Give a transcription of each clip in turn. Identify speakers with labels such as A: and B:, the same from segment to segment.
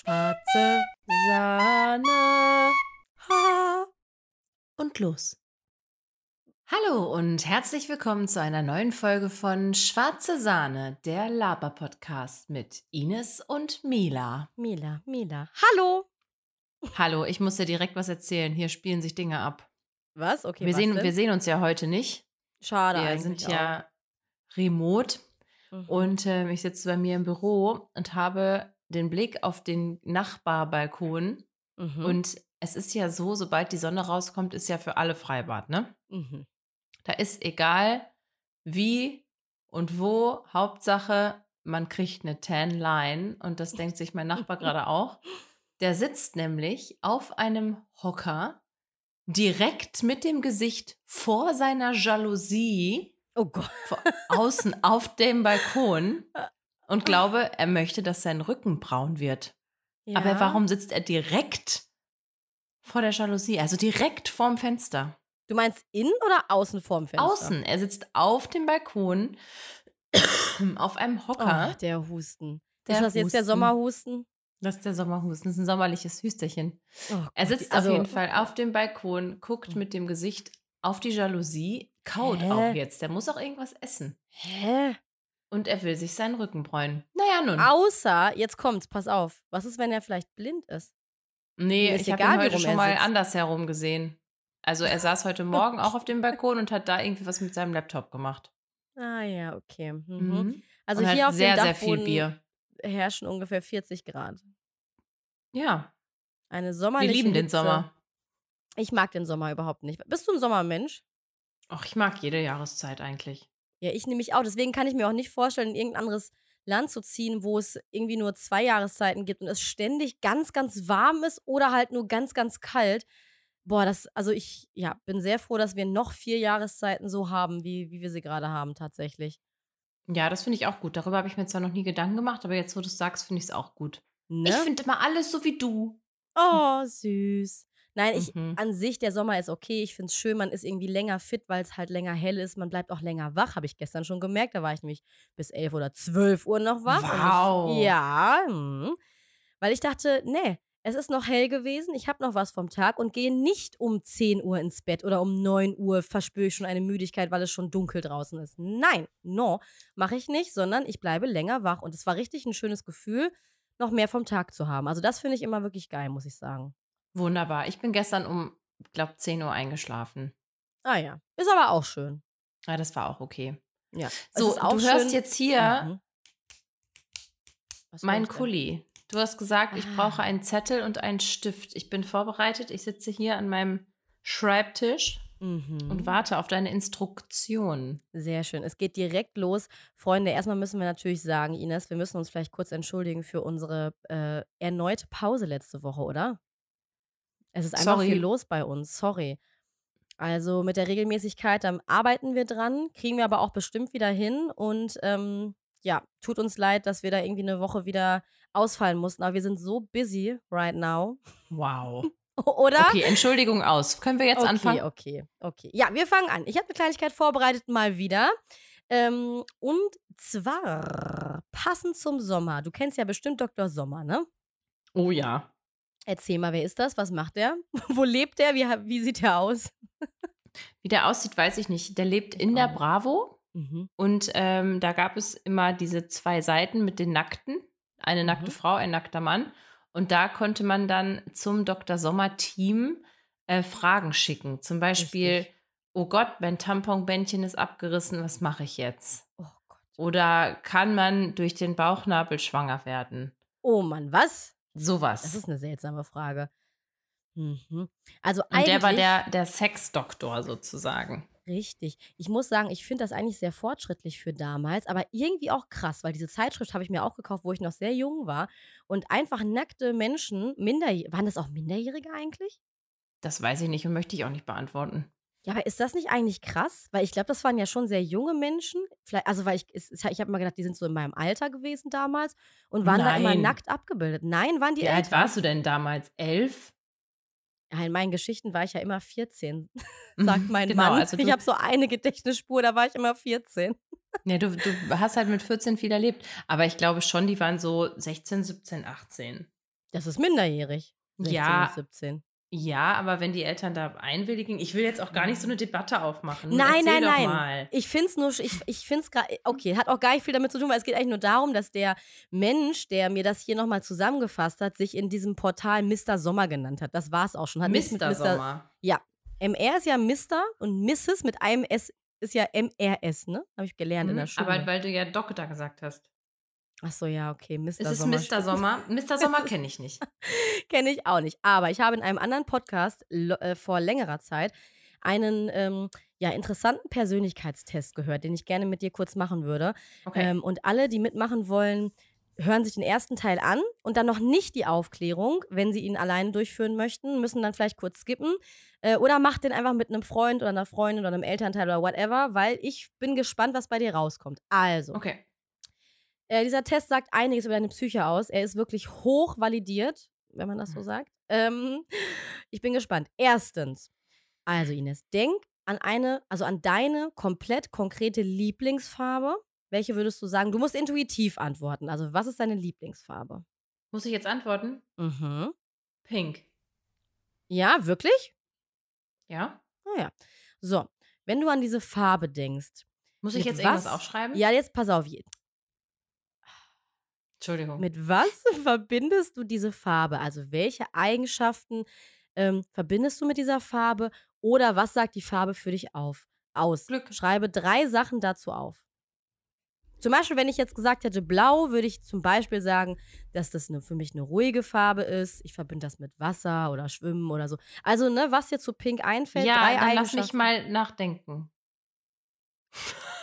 A: Schwarze Sahne. Ha. Und los.
B: Hallo und herzlich willkommen zu einer neuen Folge von Schwarze Sahne, der Laber-Podcast mit Ines und Mila.
A: Mila, Mila. Hallo.
B: Hallo, ich muss dir direkt was erzählen. Hier spielen sich Dinge ab.
A: Was? Okay,
B: wir,
A: was
B: sehen,
A: denn?
B: wir sehen uns ja heute nicht.
A: Schade
B: Wir sind
A: auch.
B: ja remote
A: Mhm.
B: und ähm, ich sitze bei mir im Büro und habe den Blick auf den Nachbarbalkon.
A: Mhm.
B: Und es ist ja so, sobald die Sonne rauskommt, ist ja für alle Freibad, ne?
A: Mhm.
B: Da ist egal wie und wo, Hauptsache, man kriegt eine Tan Line. Und das denkt sich mein Nachbar gerade auch. Der sitzt nämlich auf einem Hocker direkt mit dem Gesicht vor seiner Jalousie
A: Oh Gott.
B: außen auf dem Balkon und glaube, er möchte, dass sein Rücken braun wird. Aber
A: Ja.
B: warum sitzt er direkt vor der Jalousie? Also direkt vorm Fenster.
A: Du meinst innen oder außen vorm Fenster?
B: Außen. Er sitzt auf dem Balkon auf einem Hocker.
A: Oh, der Husten.
B: Der
A: ist das jetzt der
B: Husten.
A: Sommerhusten?
B: Das ist der Sommerhusten. Das ist ein sommerliches Hüsterchen.
A: Oh
B: Er sitzt
A: also,
B: auf jeden Fall auf dem Balkon, guckt mit dem Gesicht auf die Jalousie, kaut
A: Hä?
B: auch jetzt. Der muss auch irgendwas essen.
A: Hä?
B: Und er will sich seinen Rücken bräunen. Naja, nun.
A: Außer, jetzt kommt's, pass auf. Was ist, wenn er vielleicht blind ist?
B: Nee,
A: ist
B: ich habe ihn heute schon mal andersherum gesehen. Also er saß heute Morgen auch auf dem Balkon und hat da irgendwie was mit seinem Laptop gemacht.
A: Ah ja, okay. Mhm.
B: Mhm.
A: Also
B: und
A: hier auf
B: sehr,
A: dem
B: sehr viel
A: Dachboden
B: Bier.
A: herrschen ungefähr 40 Grad.
B: Ja,
A: Eine
B: wir
A: sommerliche
B: lieben den
A: Hitze.
B: Sommer.
A: Ich mag den Sommer überhaupt nicht. Bist du ein Sommermensch?
B: Ach, ich mag jede Jahreszeit eigentlich.
A: Ja, ich nämlich auch. Deswegen kann ich mir auch nicht vorstellen, in irgendein anderes Land zu ziehen, wo es irgendwie nur zwei Jahreszeiten gibt und es ständig ganz, ganz warm ist oder halt nur ganz, ganz kalt. Boah, das, also ich, ja, bin sehr froh, dass wir noch vier Jahreszeiten so haben, wie, wie wir sie gerade haben, tatsächlich.
B: Ja, das finde ich auch gut. Darüber habe ich mir zwar noch nie Gedanken gemacht, aber jetzt, wo du es sagst, finde ich es auch gut.
A: Ne?
B: Ich finde immer alles so wie du.
A: Oh, süß. Nein, ich,
B: Mhm.
A: an sich, der Sommer ist okay. Ich finde es schön, man ist irgendwie länger fit, weil es halt länger hell ist. Man bleibt auch länger wach, habe ich gestern schon gemerkt. Da war ich nämlich bis 11 oder 12 Uhr noch wach.
B: Wow.
A: Ich, ja, hm. weil ich dachte, nee, es ist noch hell gewesen, ich habe noch was vom Tag und gehe nicht um 10 Uhr ins Bett oder um 9 Uhr verspüre ich schon eine Müdigkeit, weil es schon dunkel draußen ist. Nein, no, mache ich nicht, sondern ich bleibe länger wach. Und es war richtig ein schönes Gefühl, noch mehr vom Tag zu haben. Also das finde ich immer wirklich geil, muss ich sagen.
B: Wunderbar. Ich bin gestern um, ich glaube, 10 Uhr eingeschlafen.
A: Ah ja, ist aber auch schön.
B: Ja, das war auch okay.
A: Ja.
B: So, du hörst
A: schön-
B: jetzt hier
A: Mhm.
B: Mein
A: ich?
B: Kuli. Du hast gesagt, ich
A: Ah.
B: brauche einen Zettel und einen Stift. Ich bin vorbereitet. Ich sitze hier an meinem Schreibtisch
A: Mhm.
B: und warte auf deine Instruktion.
A: Sehr schön. Es geht direkt los. Freunde, erstmal müssen wir natürlich sagen, Ines, wir müssen uns vielleicht kurz entschuldigen für unsere äh, erneute Pause letzte Woche, oder? Es ist einfach
B: Sorry.
A: viel los bei uns. Sorry. Also mit der Regelmäßigkeit, dann arbeiten wir dran, kriegen wir aber auch bestimmt wieder hin. Und ähm, ja, tut uns leid, dass wir da irgendwie eine Woche wieder ausfallen mussten. Aber wir sind so busy right now.
B: Wow.
A: Oder?
B: Okay, Entschuldigung aus. Können wir jetzt
A: okay,
B: anfangen?
A: Okay, okay. Ja, wir fangen an. Ich habe eine Kleinigkeit vorbereitet, mal wieder. Ähm, und zwar passend zum Sommer. Du kennst ja bestimmt Dr. Sommer, ne?
B: Oh ja.
A: Erzähl mal, wer ist das? Was macht der? Wo lebt der? Wie, wie sieht der aus?
B: Wie der aussieht, weiß ich nicht. Der lebt in der. Bravo
A: Mhm.
B: und ähm, da gab es immer diese zwei Seiten mit den Nackten. Eine nackte
A: Mhm.
B: Frau, ein nackter Mann. Und da konnte man dann zum Dr. Sommer-Team äh, Fragen schicken. Zum Beispiel,
A: Richtig.
B: oh Gott, mein Tamponbändchen ist abgerissen, was mache ich jetzt?
A: Oh Gott.
B: Oder kann man durch den Bauchnabel schwanger werden?
A: Oh Mann, was?
B: Sowas.
A: Das ist eine seltsame Frage. Mhm. Also
B: Und der war der, der Sexdoktor sozusagen.
A: Richtig. Ich muss sagen, ich finde das eigentlich sehr fortschrittlich für damals, aber irgendwie auch krass, weil diese Zeitschrift habe ich mir auch gekauft, wo ich noch sehr jung war. Und einfach nackte Menschen, minderjährige, waren das auch Minderjährige eigentlich?
B: Das weiß ich nicht und möchte ich auch nicht beantworten.
A: Ja, aber ist das nicht eigentlich krass? Weil ich glaube, das waren ja schon sehr junge Menschen. Vielleicht, also, weil ich, ich habe mal gedacht, die sind so in meinem Alter gewesen damals und waren da immer
B: Nein.
A: nackt abgebildet. Nein, waren die
B: Wie alt
A: älter?
B: warst du denn damals? Elf?
A: Ja, in meinen Geschichten war ich ja immer 14, sagt mein
B: genau,
A: Mann.
B: Also
A: ich habe so eine Gedächtnisspur, da war ich immer 14.
B: ja, du, du hast halt mit 14 viel erlebt. Aber ich glaube schon, die waren so 16, 17, 18.
A: Das ist minderjährig. 16
B: Ja.
A: bis 17.
B: Ja, aber wenn die Eltern da einwilligen, ich will jetzt auch gar nicht so eine Debatte aufmachen.
A: Nein,
B: Erzähl
A: nein, nein.
B: Mal.
A: Ich finde es nur, ich, ich finde es gerade, okay, hat auch gar nicht viel damit zu tun, weil es geht eigentlich nur darum, dass der Mensch, der mir das hier nochmal zusammengefasst hat, sich in diesem Portal Mr. Sommer genannt hat. Das war es auch schon. Hat mit
B: Mr. Sommer.
A: Ja, MR ist ja Mr. und Mrs. mit einem S ist ja MRS, ne? Habe ich gelernt in der
B: Mhm,
A: Schule.
B: Aber weil du ja Doktor gesagt hast.
A: Ach so, ja, okay, Mr.
B: Es ist
A: Sommer.
B: Mr. Sommer. Mr. Sommer kenne ich nicht.
A: Kenne ich auch nicht. Aber ich habe in einem anderen Podcast äh, vor längerer Zeit einen ähm, ja, interessanten Persönlichkeitstest gehört, den ich gerne mit dir kurz machen würde.
B: Okay.
A: Ähm, und alle, die mitmachen wollen, hören sich den ersten Teil an und dann noch nicht die Aufklärung, wenn sie ihn alleine durchführen möchten, müssen dann vielleicht kurz skippen. Äh, oder macht den einfach mit einem Freund oder einer Freundin oder einem Elternteil oder whatever, weil ich bin gespannt, was bei dir rauskommt. Also,
B: okay.
A: Äh, dieser Test sagt einiges über deine Psyche aus. Er ist wirklich hoch validiert, wenn man das so sagt. Ähm, ich bin gespannt. Erstens, also Ines, denk an eine, also an deine komplett konkrete Lieblingsfarbe. Welche würdest du sagen? Du musst intuitiv antworten. Also, was ist deine Lieblingsfarbe?
B: Muss ich jetzt antworten?
A: Mhm.
B: Pink.
A: Ja, wirklich?
B: Ja?
A: Ah ja. So, wenn du an diese Farbe denkst.
B: Muss ich jetzt irgendwas
A: was?
B: aufschreiben?
A: Ja, jetzt pass auf.
B: Entschuldigung.
A: Mit was verbindest du diese Farbe? Also welche Eigenschaften ähm, verbindest du mit dieser Farbe? Oder was sagt die Farbe für dich auf? Aus.
B: Glück.
A: Schreibe drei Sachen dazu auf. Zum Beispiel, wenn ich jetzt gesagt hätte blau, würde ich zum Beispiel sagen, dass das eine, für mich eine ruhige Farbe ist. Ich verbinde das mit Wasser oder Schwimmen oder so. Also, ne, was dir zu Pink einfällt,
B: ja,
A: drei
B: dann lass mich mal nachdenken.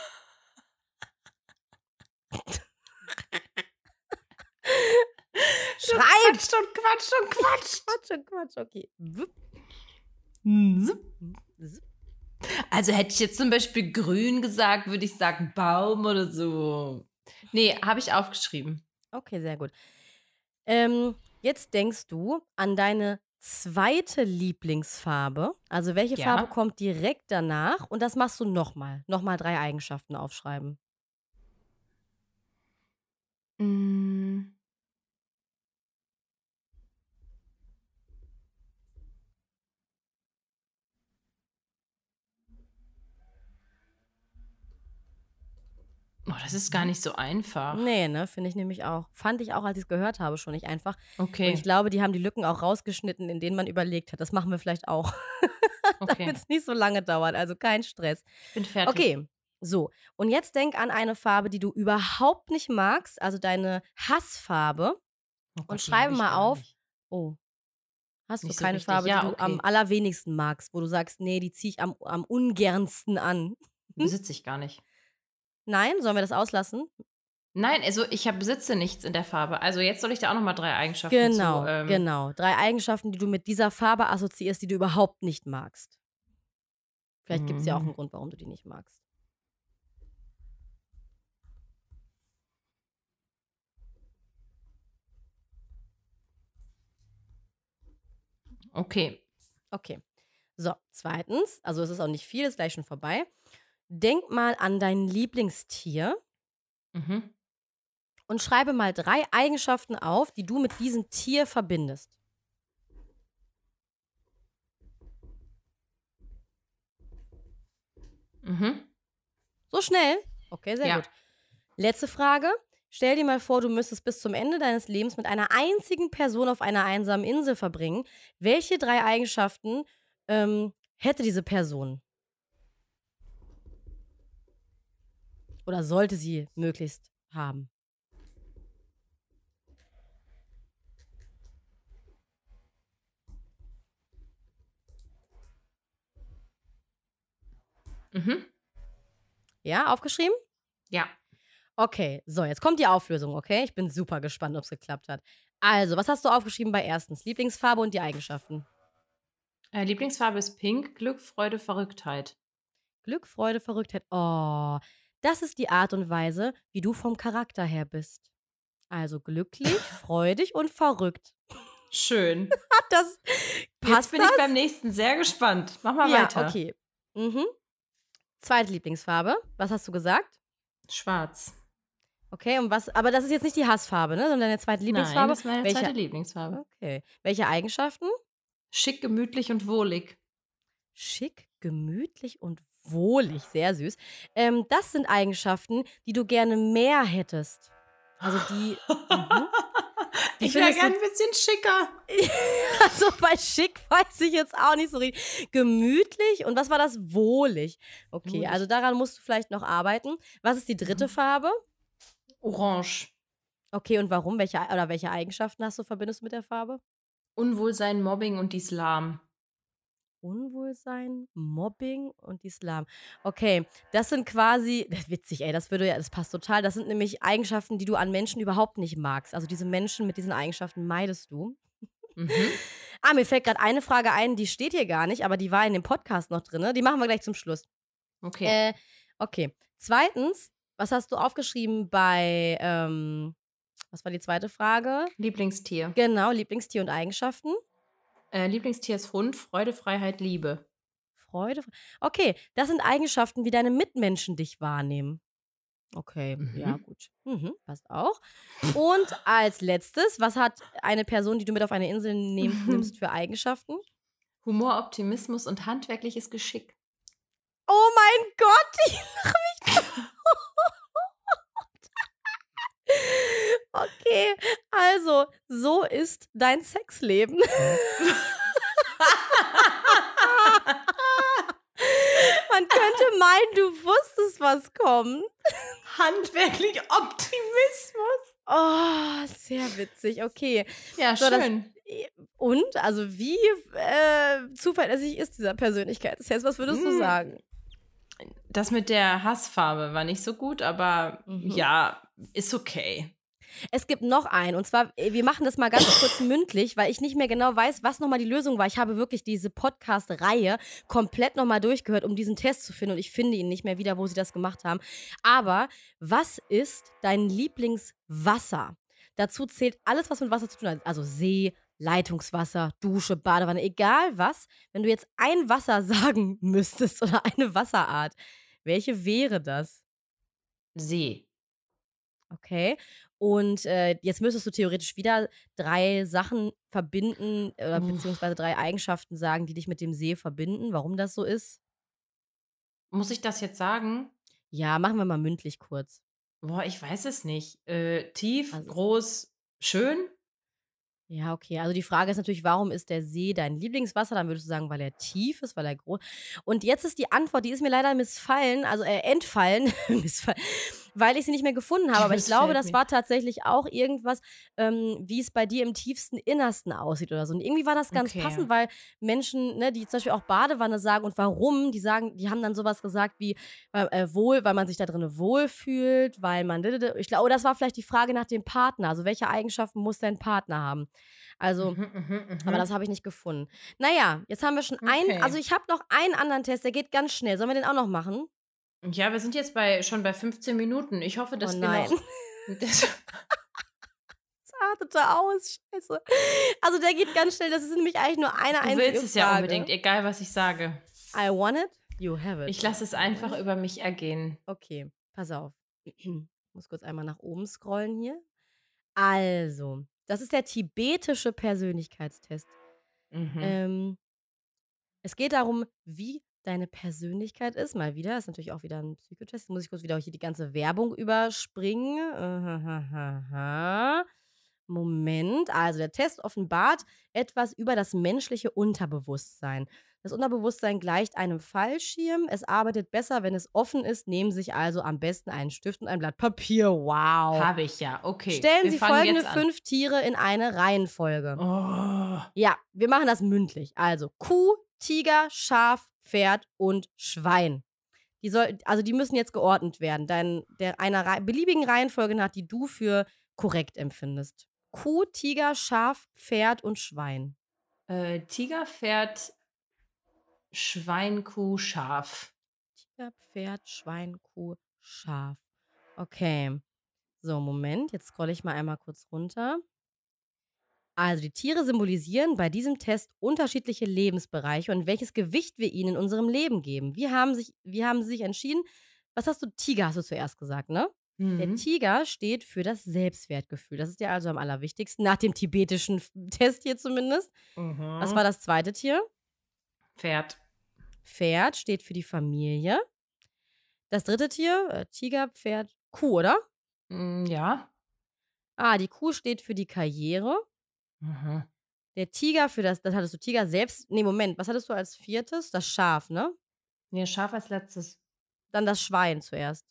A: Schreib!
B: Quatsch und Quatsch und Quatsch.
A: Quatsch, und Quatsch, okay.
B: Also hätte ich jetzt zum Beispiel grün gesagt, würde ich sagen Baum oder so. Nee, habe ich aufgeschrieben.
A: Okay, sehr gut. Ähm, jetzt denkst du an deine zweite Lieblingsfarbe. Also welche
B: Ja.
A: Farbe kommt direkt danach? Und das machst du nochmal. Nochmal drei Eigenschaften aufschreiben.
B: Mm. Oh, das ist gar nicht so einfach.
A: Nee, ne, finde ich nämlich auch. Fand ich auch, als ich es gehört habe, schon nicht einfach. Und
B: Okay,
A: ich glaube, die haben die Lücken auch rausgeschnitten, in denen man überlegt hat. Das machen wir vielleicht auch.
B: okay.
A: Damit es nicht so lange dauert. Also kein Stress.
B: Bin fertig.
A: Okay, so. Und jetzt denk an eine Farbe, die du überhaupt nicht magst, also deine Hassfarbe.
B: Oh Gott,
A: Und schreibe mal auf.
B: nicht.
A: Oh. Hast du
B: Nicht so
A: keine
B: richtig.
A: Farbe,
B: Ja,
A: die du am
B: okay.
A: allerwenigsten magst, wo du sagst, nee, die ziehe ich am, am ungernsten an?
B: Besitze ich gar nicht.
A: Nein, sollen wir das auslassen?
B: Nein, also ich hab, besitze nichts in der Farbe. Also jetzt soll ich da auch noch mal drei Eigenschaften
A: Genau,
B: zu. Ähm,
A: genau. Drei Eigenschaften, die du mit dieser Farbe assoziierst, die du überhaupt nicht magst. Vielleicht gibt es ja auch
B: Mhm.
A: einen Grund, warum du die nicht magst.
B: Okay.
A: Okay. So, zweitens, also es ist auch nicht viel, ist gleich schon vorbei. Denk mal an dein Lieblingstier
B: Mhm.
A: und schreibe mal drei Eigenschaften auf, die du mit diesem Tier verbindest.
B: Mhm.
A: So schnell? Okay, sehr
B: Ja.
A: gut. Letzte Frage. Stell dir mal vor, du müsstest bis zum Ende deines Lebens mit einer einzigen Person auf einer einsamen Insel verbringen. Welche drei Eigenschaften ähm, hätte diese Person? Oder sollte sie möglichst haben?
B: Mhm.
A: Ja, aufgeschrieben?
B: Ja.
A: Okay, so, jetzt kommt die Auflösung, okay? Ich bin super gespannt, ob es geklappt hat. Also, was hast du aufgeschrieben bei erstens? Lieblingsfarbe und die Eigenschaften.
B: Äh, Lieblingsfarbe ist Pink. Glück, Freude, Verrücktheit.
A: Glück, Freude, Verrücktheit. Oh, das ist die Art und Weise, wie du vom Charakter her bist. Also glücklich, freudig und verrückt.
B: Schön.
A: Das
B: Jetzt
A: passt
B: bin
A: das?
B: ich beim nächsten sehr gespannt. Mach mal
A: ja,
B: weiter.
A: okay. Mhm. Zweite Lieblingsfarbe. Was hast du gesagt?
B: Schwarz.
A: Okay, und was, aber das ist jetzt nicht die Hassfarbe, ne? Sondern deine zweite
B: Nein,
A: Lieblingsfarbe.
B: das ist meine
A: Welche,
B: zweite Lieblingsfarbe.
A: okay. Welche Eigenschaften?
B: Schick, gemütlich und wohlig.
A: Schick, gemütlich und wohlig. Sehr süß. Ähm, das sind Eigenschaften, die du gerne mehr hättest. Also die. mhm. Die
B: ich wäre
A: findest du-
B: gern ein bisschen schicker.
A: Also bei schick weiß ich jetzt auch nicht so richtig. Gemütlich und was war das? Wohlig. Okay,
B: Wohlig.
A: also daran musst du vielleicht noch arbeiten. Was ist die dritte
B: Mhm.
A: Farbe?
B: Orange.
A: Okay, und warum? Welche, oder welche Eigenschaften hast du, verbindest du mit der Farbe?
B: Unwohlsein, Mobbing und Islam.
A: Unwohlsein, Mobbing und Islam. Okay, das sind quasi, das ist witzig, ey, das würde ja, das passt total. Das sind nämlich Eigenschaften, die du an Menschen überhaupt nicht magst. Also diese Menschen mit diesen Eigenschaften meidest du.
B: Mhm.
A: Ah, mir fällt gerade eine Frage ein, die steht hier gar nicht, aber die war in dem Podcast noch drin. Die machen wir gleich zum Schluss.
B: Okay.
A: Äh, okay. Zweitens, was hast du aufgeschrieben bei, ähm, was war die zweite Frage?
B: Lieblingstier.
A: Genau, Lieblingstier und Eigenschaften.
B: Äh, Lieblingstier ist Hund. Freude, Freiheit, Liebe.
A: Freude. Okay, das sind Eigenschaften, wie deine Mitmenschen dich wahrnehmen. Okay,
B: Mhm.
A: ja, gut. Mhm, passt auch. Und als letztes, was hat eine Person, die du mit auf eine Insel nehm, nimmst, für Eigenschaften?
B: Humor, Optimismus und handwerkliches Geschick.
A: Oh mein Gott, ich lache mich. Okay, also, so ist dein Sexleben. Man könnte meinen, du wusstest, was kommt.
B: Handwerklich Optimismus.
A: Oh, sehr witzig. Okay.
B: Ja,
A: So, das-
B: schön.
A: Und, also wie äh, zuverlässig ist dieser Persönlichkeitstest? Was würdest du
B: Mm.
A: sagen?
B: Das mit der Hassfarbe war nicht so gut, aber
A: Mhm.
B: ja, ist okay.
A: Es gibt noch einen. Und zwar, äh, wir machen das mal ganz kurz mündlich, weil ich nicht mehr genau weiß, was nochmal die Lösung war. Ich habe wirklich diese Podcast-Reihe komplett nochmal durchgehört, um diesen Test zu finden. Und ich finde ihn nicht mehr wieder, wo sie das gemacht haben. Aber was ist dein Lieblingswasser? Dazu zählt alles, was mit Wasser zu tun hat. Also See, Leitungswasser, Dusche, Badewanne, egal was. Wenn du jetzt ein Wasser sagen müsstest oder eine Wasserart, welche wäre das?
B: See.
A: Okay. Und äh, jetzt müsstest du theoretisch wieder drei Sachen verbinden oder
B: Uff.
A: beziehungsweise drei Eigenschaften sagen, die dich mit dem See verbinden, warum das so ist.
B: Muss ich das jetzt sagen?
A: Ja, machen wir mal mündlich kurz.
B: Boah, ich weiß es nicht. Äh, tief,
A: Also-
B: groß, schön?
A: Ja, okay. Also die Frage ist natürlich, warum ist der See dein Lieblingswasser? Dann würdest du sagen, weil er tief ist, weil er groß. Und jetzt ist die Antwort, die ist mir leider missfallen, also äh, entfallen, missfallen, weil ich sie nicht mehr gefunden habe. Aber ich glaube, das
B: mir.
A: war tatsächlich auch irgendwas, ähm, wie es bei dir im tiefsten Innersten aussieht oder so. Und irgendwie war das ganz
B: Okay.
A: passend, weil Menschen, ne, die zum Beispiel auch Badewanne sagen und warum, die sagen, die haben dann sowas gesagt wie weil, äh, wohl, weil man sich da drin wohlfühlt, weil man. Ich glaube, das war vielleicht die Frage nach dem Partner. Also welche Eigenschaften muss dein Partner haben? Also.
B: Mhm, mhm, mhm.
A: Aber das habe ich nicht gefunden. Naja, jetzt haben wir schon einen.
B: Okay.
A: Also ich habe noch einen anderen Test, der geht ganz schnell. Sollen wir den auch noch machen?
B: Ja, wir sind jetzt bei, schon bei 15 Minuten. Ich hoffe, dass
A: oh
B: wir
A: nein.
B: noch. Das,
A: artete aus. Scheiße. Also der geht ganz schnell. Das ist nämlich eigentlich nur eine
B: du
A: einzige
B: willst es ja
A: Frage.
B: unbedingt, egal was ich sage.
A: I want it, you have it.
B: Ich lasse es einfach über mich ergehen.
A: Okay, pass auf. Ich muss kurz einmal nach oben scrollen hier. Also, das ist der tibetische Persönlichkeitstest.
B: Mhm.
A: Ähm, es geht darum, wie deine Persönlichkeit ist. Mal wieder, ist natürlich auch wieder ein Psychotest. Muss ich kurz wieder hier die ganze Werbung überspringen. Ahahaha. Moment, also der Test offenbart etwas über das menschliche Unterbewusstsein. Das Unterbewusstsein gleicht einem Fallschirm. Es arbeitet besser, wenn es offen ist. Nehmen Sie sich also am besten einen Stift und ein Blatt Papier. Wow.
B: Habe ich ja. Okay.
A: Stellen
B: wir
A: Sie folgende
B: jetzt
A: fünf Tiere in eine Reihenfolge.
B: Oh.
A: Ja, wir machen das mündlich. Also Kuh, Tiger, Schaf, Pferd und Schwein. Die soll, also die müssen jetzt geordnet werden, dein, der einer Rei- beliebigen Reihenfolge nach, die du für korrekt empfindest. Kuh, Tiger, Schaf, Pferd und Schwein.
B: Äh, Tiger, Pferd, Schwein, Kuh, Schaf.
A: Tiger, Pferd, Schwein, Kuh, Schaf. Okay. So, Moment, jetzt scrolle ich mal einmal kurz runter. Also, die Tiere symbolisieren bei diesem Test unterschiedliche Lebensbereiche und welches Gewicht wir ihnen in unserem Leben geben. Wie haben, sich, wie haben sie sich entschieden? Was hast du? Tiger hast du zuerst gesagt, ne? Der
B: Mhm.
A: Tiger steht für das Selbstwertgefühl. Das ist ja also am allerwichtigsten, nach dem tibetischen Test hier zumindest. Was
B: Mhm.
A: war das zweite Tier?
B: Pferd.
A: Pferd steht für die Familie. Das dritte Tier, äh, Tiger, Pferd, Kuh, oder?
B: Mm, Ja.
A: Ah, die Kuh steht für die Karriere.
B: Mhm.
A: Der Tiger für das, das hattest du Tiger selbst. Nee, Moment, was hattest du als viertes? Das Schaf, ne?
B: Nee, Schaf als letztes.
A: Dann das Schwein zuerst.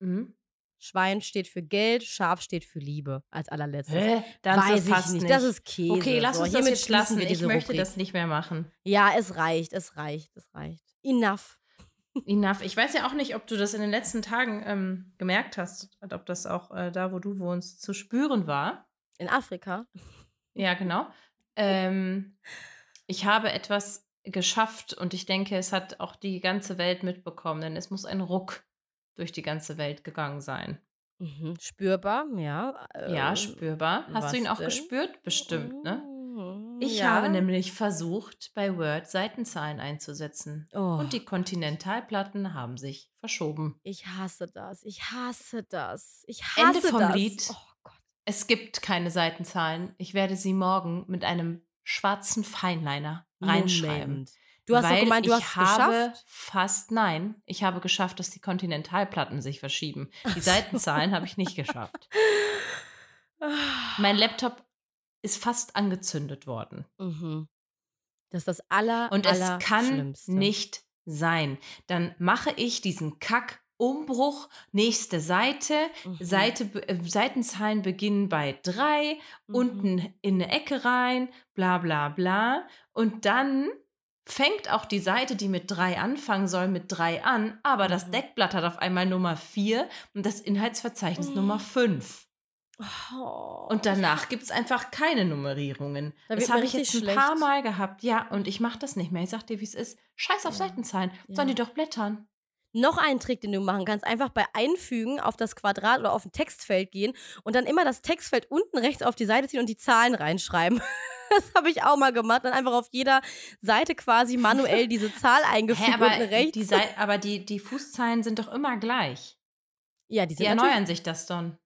B: Mhm.
A: Schwein steht für Geld, Schaf steht für Liebe als allerletztes.
B: Hä? Dann
A: Weiß ich
B: fast
A: nicht. Das ist Käse.
B: Okay, lass
A: so,
B: uns das
A: hiermit
B: jetzt lassen.
A: wir
B: Ich möchte
A: Rubrik.
B: das nicht mehr machen.
A: Ja, es reicht, es reicht, es reicht. Enough.
B: Enough. Ich weiß ja auch nicht, ob du das in den letzten Tagen ähm, gemerkt hast, ob das auch äh, da, wo du wohnst, zu spüren war.
A: In Afrika.
B: Ja, genau. Ähm, ich habe etwas geschafft und ich denke, es hat auch die ganze Welt mitbekommen, denn es muss ein Ruck durch die ganze Welt gegangen sein.
A: Mhm. Spürbar, ja.
B: ja,
A: ähm,
B: spürbar. Hast du ihn auch
A: denn?
B: gespürt? Bestimmt, ne?
A: Mhm,
B: Ich
A: ja.
B: habe nämlich versucht, bei Word Seitenzahlen einzusetzen.
A: Oh,
B: Und die Kontinentalplatten haben sich verschoben.
A: ich hasse das. Ich hasse das. Ich hasse
B: Ende vom
A: das.
B: Lied.
A: Oh.
B: Es gibt keine Seitenzahlen. Ich werde sie morgen mit einem schwarzen Feinliner reinschreiben.
A: Moment. Du hast
B: weil
A: gemeint, du
B: ich
A: hast es
B: habe
A: geschafft.
B: fast, nein, ich habe geschafft, dass die Kontinentalplatten sich verschieben. Die Seitenzahlen habe ich nicht geschafft. Mein Laptop ist fast angezündet worden.
A: Mhm. Das ist das aller,
B: Und es kann
A: Allerschlimmste.
B: nicht sein. Dann mache ich diesen Kack. Umbruch, nächste Seite,
A: Mhm.
B: Seite, äh, Seitenzahlen beginnen bei drei,
A: Mhm.
B: unten in eine Ecke rein, bla bla bla. Und dann fängt auch die Seite, die mit drei anfangen soll, mit drei an, aber das
A: Mhm.
B: Deckblatt hat auf einmal Nummer vier und das Inhaltsverzeichnis
A: Mhm.
B: Nummer fünf.
A: Oh.
B: Und danach gibt es einfach keine Nummerierungen.
A: Da
B: das habe ich jetzt ein
A: schlecht.
B: paar Mal gehabt. Ja, und ich mache das nicht mehr. Ich sag dir, wie es ist. Scheiß auf
A: Ja.
B: Seitenzahlen.
A: Ja.
B: Sollen die doch blättern.
A: Noch einen Trick, den du machen kannst, einfach bei Einfügen auf das Quadrat oder auf ein Textfeld gehen und dann immer das Textfeld unten rechts auf die Seite ziehen und die Zahlen reinschreiben. Das habe ich auch mal gemacht. Dann einfach auf jeder Seite quasi manuell diese Zahl eingefügt
B: Hä, aber
A: unten rechts.
B: die, aber die, die Fußzeilen sind doch immer gleich.
A: ja, die
B: Die
A: sind
B: erneuern
A: natürlich-
B: sich das dann.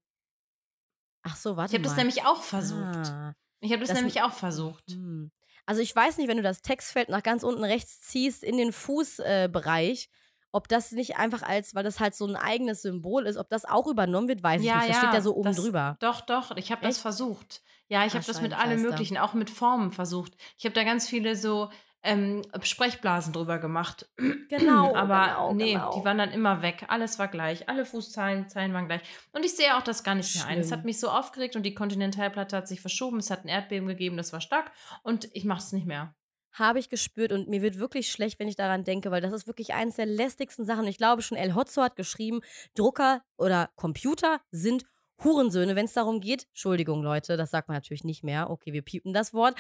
A: Ach so, warte
B: Ich habe das
A: mal.
B: nämlich auch versucht.
A: Ah.
B: Ich habe das,
A: Das-
B: nämlich auch versucht.
A: Hm. Also ich weiß nicht, wenn du das Textfeld nach ganz unten rechts ziehst in den Fußbereich, äh, ob das nicht einfach als, weil das halt so ein eigenes Symbol ist, ob das auch übernommen wird, weiß ich nicht. Das steht ja so oben
B: das,
A: drüber.
B: Doch, doch, ich habe das versucht. Ja, ich
A: Ah,
B: habe das mit allem. Möglichen, auch mit Formen versucht. Ich habe da ganz viele so ähm, Sprechblasen drüber gemacht.
A: Genau,
B: Aber
A: genau,
B: nee,
A: genau.
B: die waren dann immer weg. Alles war gleich. Alle Fußzeilen Zeilen waren gleich. Und ich sehe auch das gar nicht mehr ein. Es
A: Schlimm.
B: hat mich so aufgeregt und die Kontinentalplatte hat sich verschoben. Es hat ein Erdbeben gegeben, das war stark. Und ich mache es nicht mehr.
A: Habe ich gespürt und mir wird wirklich schlecht, wenn ich daran denke, weil das ist wirklich eines der lästigsten Sachen. Ich glaube schon, El Hotzo hat geschrieben, Drucker oder Computer sind Hurensöhne, wenn es darum geht. Entschuldigung, Leute, das sagt man natürlich nicht mehr. Okay, wir piepen das Wort.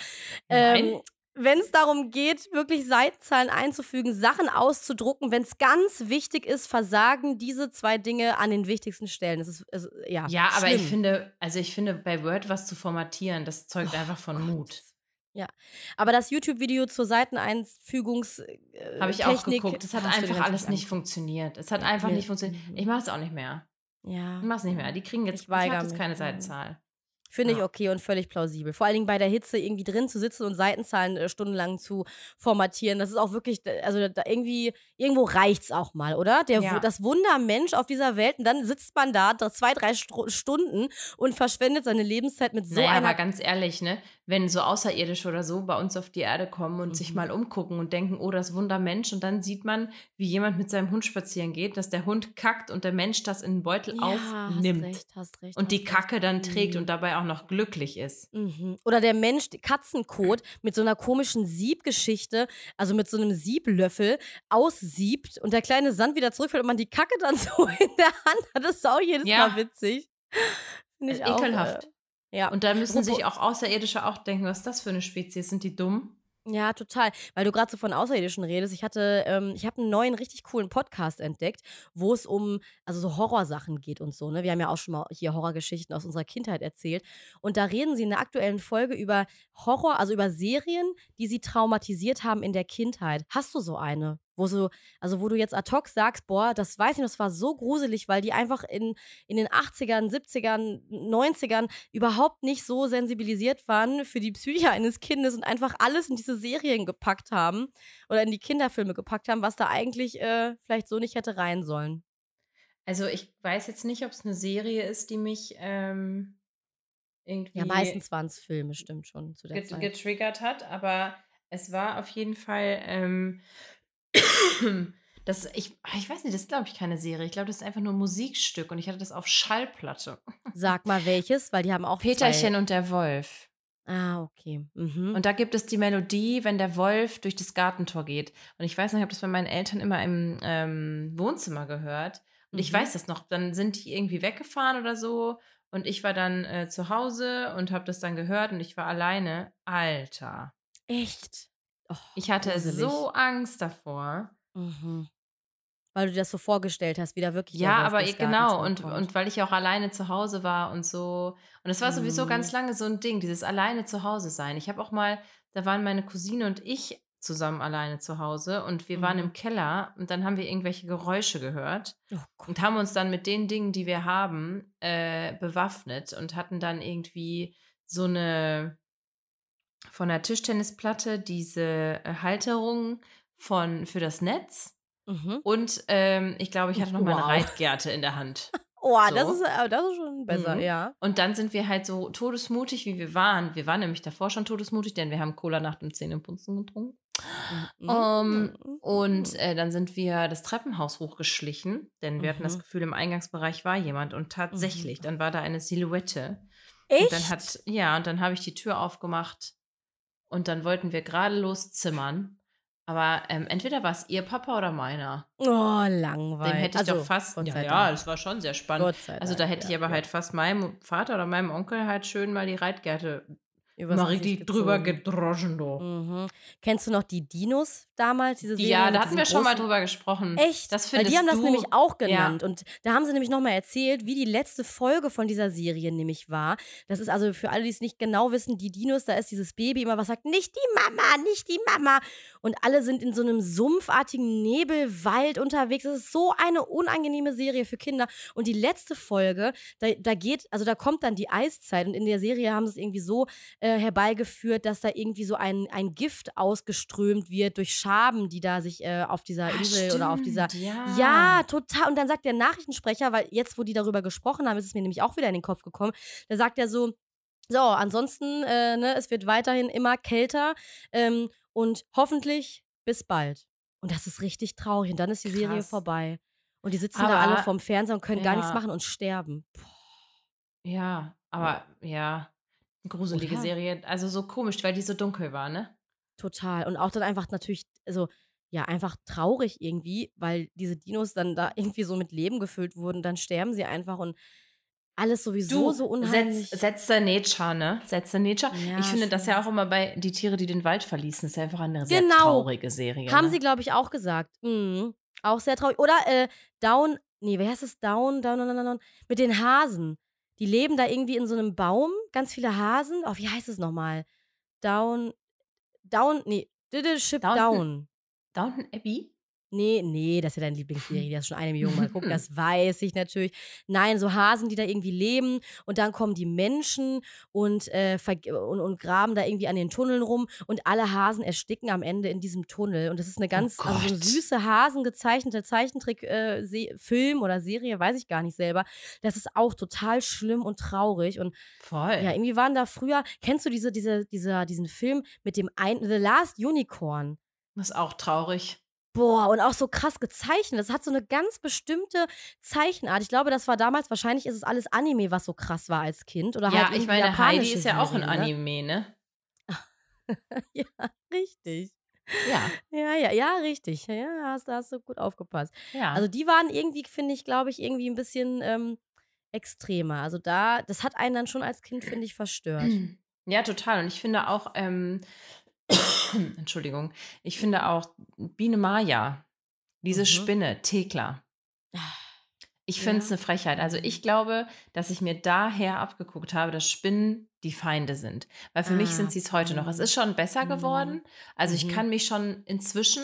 B: Nein.
A: Ähm, wenn es darum geht, wirklich Seitenzahlen einzufügen, Sachen auszudrucken, wenn es ganz wichtig ist, versagen diese zwei Dinge an den wichtigsten Stellen. Das ist, es, ja,
B: Ja, aber ich
A: schlimm.
B: finde, also ich finde, bei Word was zu formatieren, das zeugt
A: Oh
B: einfach von
A: Gott.
B: Mut.
A: Ja, aber das YouTube-Video zur Seiteneinfügungs äh,
B: Habe ich auch
A: Technik
B: geguckt. Das hat einfach alles nicht funktioniert. Es hat einfach
A: mir-
B: nicht funktioniert.
A: Mhm.
B: Ich mache es auch nicht mehr.
A: Ja.
B: Ich mache es nicht mehr. Die kriegen jetzt,
A: Ich
B: ich
A: weigere
B: jetzt keine
A: Mhm.
B: Seitenzahl.
A: Finde ich
B: Ja.
A: okay und völlig plausibel. Vor allen Dingen bei der Hitze irgendwie drin zu sitzen und Seitenzahlen äh, stundenlang zu formatieren. Das ist auch wirklich, also da irgendwie, irgendwo reicht's auch mal, oder? Der,
B: Ja.
A: Das Wundermensch auf dieser Welt und dann sitzt man da zwei, drei Stunden und verschwendet seine Lebenszeit mit so
B: naja,
A: einer.
B: aber ganz ehrlich, ne? Wenn so Außerirdische oder so bei uns auf die Erde kommen und sich
A: Mhm.
B: mal umgucken und denken, oh, das Wundermensch, und dann sieht man, wie jemand mit seinem Hund spazieren geht, dass der Hund kackt und der Mensch das in den Beutel
A: ja, hast
B: aufnimmt
A: recht, hast recht.
B: und die
A: hast recht.
B: Kacke dann trägt
A: Mhm.
B: und dabei auch noch glücklich ist.
A: Mhm. Oder der Mensch, Katzenkot mit so einer komischen Siebgeschichte, also mit so einem Sieblöffel aussiebt und der kleine Sand wieder zurückfällt und man die Kacke dann so in der Hand hat. Das ist auch jedes
B: Ja.
A: Mal witzig. Finde ich
B: Äh,
A: auch.
B: ekelhaft.
A: Äh, ja.
B: Und da müssen sich auch Außerirdische auch denken, was ist das für eine Spezies? Sind die dumm?
A: Ja, total. Weil du gerade so von Außerirdischen redest. Ich hatte, ähm, ich habe einen neuen, richtig coolen Podcast entdeckt, wo es um, also so Horrorsachen geht und so. Ne? Wir haben ja auch schon mal hier Horrorgeschichten aus unserer Kindheit erzählt. Und da reden sie in der aktuellen Folge über Horror, also über Serien, die sie traumatisiert haben in der Kindheit. Hast du so eine? Wo so, also wo du jetzt ad hoc sagst, boah, das weiß ich noch, das war so gruselig, weil die einfach in, in den 80ern, 70ern, 90ern überhaupt nicht so sensibilisiert waren für die Psyche eines Kindes und einfach alles in diese Serien gepackt haben oder in die Kinderfilme gepackt haben, was da eigentlich äh, vielleicht so nicht hätte rein sollen.
B: Also ich weiß jetzt nicht, ob es eine Serie ist, die mich ähm, irgendwie.
A: Ja, meistens waren es Filme, stimmt schon zu der
B: get
A: Zeit.
B: getriggert hat, aber es war auf jeden Fall. Ähm, das, ich, ah, ich weiß nicht, das ist, glaube ich, keine Serie. Ich glaube, das ist einfach nur ein Musikstück und ich hatte das auf Schallplatte.
A: Sag mal welches, weil die haben auch
B: Peterchen
A: zwei.
B: und der Wolf.
A: Ah, okay. Mhm.
B: Und da gibt es die Melodie, wenn der Wolf durch das Gartentor geht. Und ich weiß noch, ich habe das bei meinen Eltern immer im ähm, Wohnzimmer gehört. Und ich
A: Mhm.
B: weiß das noch. Dann sind die irgendwie weggefahren oder so. Und ich war dann äh, zu Hause und habe das dann gehört und ich war alleine. Alter.
A: Echt? Oh,
B: Ich hatte
A: gruselig.
B: so Angst davor.
A: Mhm. Weil du dir das so vorgestellt hast, wie da wirklich
B: Ja, aber genau. Und, und weil ich auch alleine zu Hause war und so. Und es war sowieso
A: Mhm.
B: ganz lange so ein Ding, dieses alleine zu Hause sein. Ich habe auch mal, da waren meine Cousine und ich zusammen alleine zu Hause und wir waren
A: Mhm.
B: im Keller und dann haben wir irgendwelche Geräusche gehört
A: Oh
B: und haben uns dann mit den Dingen, die wir haben, äh, bewaffnet und hatten dann irgendwie so eine von der Tischtennisplatte diese äh, Halterung von für das Netz
A: Mhm.
B: und ähm, ich glaube, ich hatte noch mal eine
A: Wow.
B: Reitgerte in der Hand.
A: Oh, das,
B: So.
A: ist, äh, das ist schon besser,
B: Mhm.
A: ja.
B: Und dann sind wir halt so todesmutig, wie wir waren. Wir waren nämlich davor schon todesmutig, denn wir haben Cola nach dem Zähneputzen getrunken.
A: Mhm.
B: Ähm,
A: Mhm.
B: Und äh, dann sind wir das Treppenhaus hochgeschlichen, denn wir hatten das
A: Mhm.
B: Gefühl, im Eingangsbereich war jemand. Und tatsächlich, dann war da eine Silhouette.
A: Echt?
B: Und dann hat, ja, und dann habe ich die Tür aufgemacht und dann wollten wir gerade loszimmern. Aber ähm, entweder war es ihr Papa oder meiner.
A: oh, langweilig.
B: Dem hätte ich
A: also,
B: doch fast. Ja, ja,
A: Dank.
B: es war schon sehr spannend. Also da hätte ich
A: ja,
B: aber
A: ja.
B: halt fast meinem Vater oder meinem Onkel halt schön mal die Reitgerte
A: Übers
B: mal richtig drüber gedroschen, du.
A: Mhm. Kennst du noch die Dinos damals, diese Serie?
B: Ja, da hatten wir schon mal drüber gesprochen.
A: Echt?
B: Das
A: Weil die
B: findest
A: haben das
B: du-
A: nämlich auch
B: Ja.
A: genannt. Und da haben sie nämlich nochmal erzählt, wie die letzte Folge von dieser Serie nämlich war. Das ist also für alle, die es nicht genau wissen, die Dinos, da ist dieses Baby immer, was sagt, nicht die Mama, nicht die Mama. Und alle sind in so einem sumpfartigen Nebelwald unterwegs. Das ist so eine unangenehme Serie für Kinder. Und die letzte Folge, da, da geht, also da kommt dann die Eiszeit. Und in der Serie haben sie es irgendwie so äh, herbeigeführt, dass da irgendwie so ein, ein Gift ausgeströmt wird durch Schaben, die da sich äh, auf dieser
B: Ah,
A: Insel oder auf dieser
B: stimmt, Ja.
A: ja, total. Und dann sagt der Nachrichtensprecher, weil jetzt, wo die darüber gesprochen haben, ist es mir nämlich auch wieder in den Kopf gekommen, da sagt er so, so, ansonsten, äh, ne, es wird weiterhin immer kälter ähm, und hoffentlich bis bald. Und das ist richtig traurig. Und dann ist die Serie
B: Krass.
A: vorbei. Und die sitzen da alle
B: Aber-
A: vorm Fernseher und können gar nichts
B: ja.
A: machen und sterben.
B: Ja, aber ja, gruselige
A: Oder?
B: Serie. Also so komisch, weil die so dunkel war, ne?
A: Total. Und auch dann einfach natürlich, also ja, einfach traurig irgendwie, weil diese Dinos dann da irgendwie so mit Leben gefüllt wurden. Dann sterben sie einfach und alles sowieso so unheimlich.
B: setz, setz der Nature, ne? Setz der Nature.
A: Ja,
B: ich finde das
A: stimmt.
B: ja auch immer bei die Tiere, die den Wald verließen, ist ja einfach eine sehr
A: Genau.
B: traurige Serie.
A: Haben
B: ne?
A: sie, glaube ich, auch gesagt. Mhm. Auch sehr traurig. Oder äh, Down, nee, wie heißt es? Down, down, down, down, down, mit den Hasen. Die leben da irgendwie in so einem Baum, ganz viele Hasen. Oh, wie heißt es nochmal? Down, down, nee, Diddle Ship Down.
B: Downton Abbey?
A: Nee, nee, das ist ja deine Lieblingsserie, die hast schon eine Million Mal gucken, das weiß ich natürlich. Nein, so Hasen, die da irgendwie leben und dann kommen die Menschen und, äh, und, und graben da irgendwie an den Tunneln rum und alle Hasen ersticken am Ende in diesem Tunnel. Und das ist eine ganz, also so süße Hasen gezeichnete Zeichentrick-Film oder Serie, weiß ich gar nicht selber. Das ist auch total schlimm und traurig und
B: Voll.
A: ja, irgendwie waren da früher, kennst du diese, diese, dieser, diesen Film mit dem ein, The Last Unicorn?
B: Das ist auch traurig.
A: Boah, und auch so krass gezeichnet. Das hat so eine ganz bestimmte Zeichenart. Ich glaube, das war damals, wahrscheinlich ist es alles Anime, was so krass war als Kind. Oder
B: ja,
A: halt
B: ich meine, Heidi ist ja auch ein
A: ne?
B: Anime, ne?
A: ja, richtig.
B: Ja,
A: Ja, ja, ja, richtig. Ja, hast, da hast du gut aufgepasst.
B: ja.
A: Also die waren irgendwie, finde ich, glaube ich, irgendwie ein bisschen ähm, extremer. Also da, das hat einen dann schon als Kind, finde ich, verstört.
B: Ja, total. Und ich finde auch, ähm, Entschuldigung, ich finde auch Biene Maya, diese
A: Mhm.
B: Spinne, Thekla. Ich
A: Ja.
B: finde es eine Frechheit. Also ich glaube, dass ich mir daher abgeguckt habe, dass Spinnen die Feinde sind. Weil für mich
A: Ah,
B: sind sie es heute noch. Es
A: mhm.
B: ist schon besser
A: Mhm.
B: geworden. Also ich
A: Mhm.
B: kann mich schon inzwischen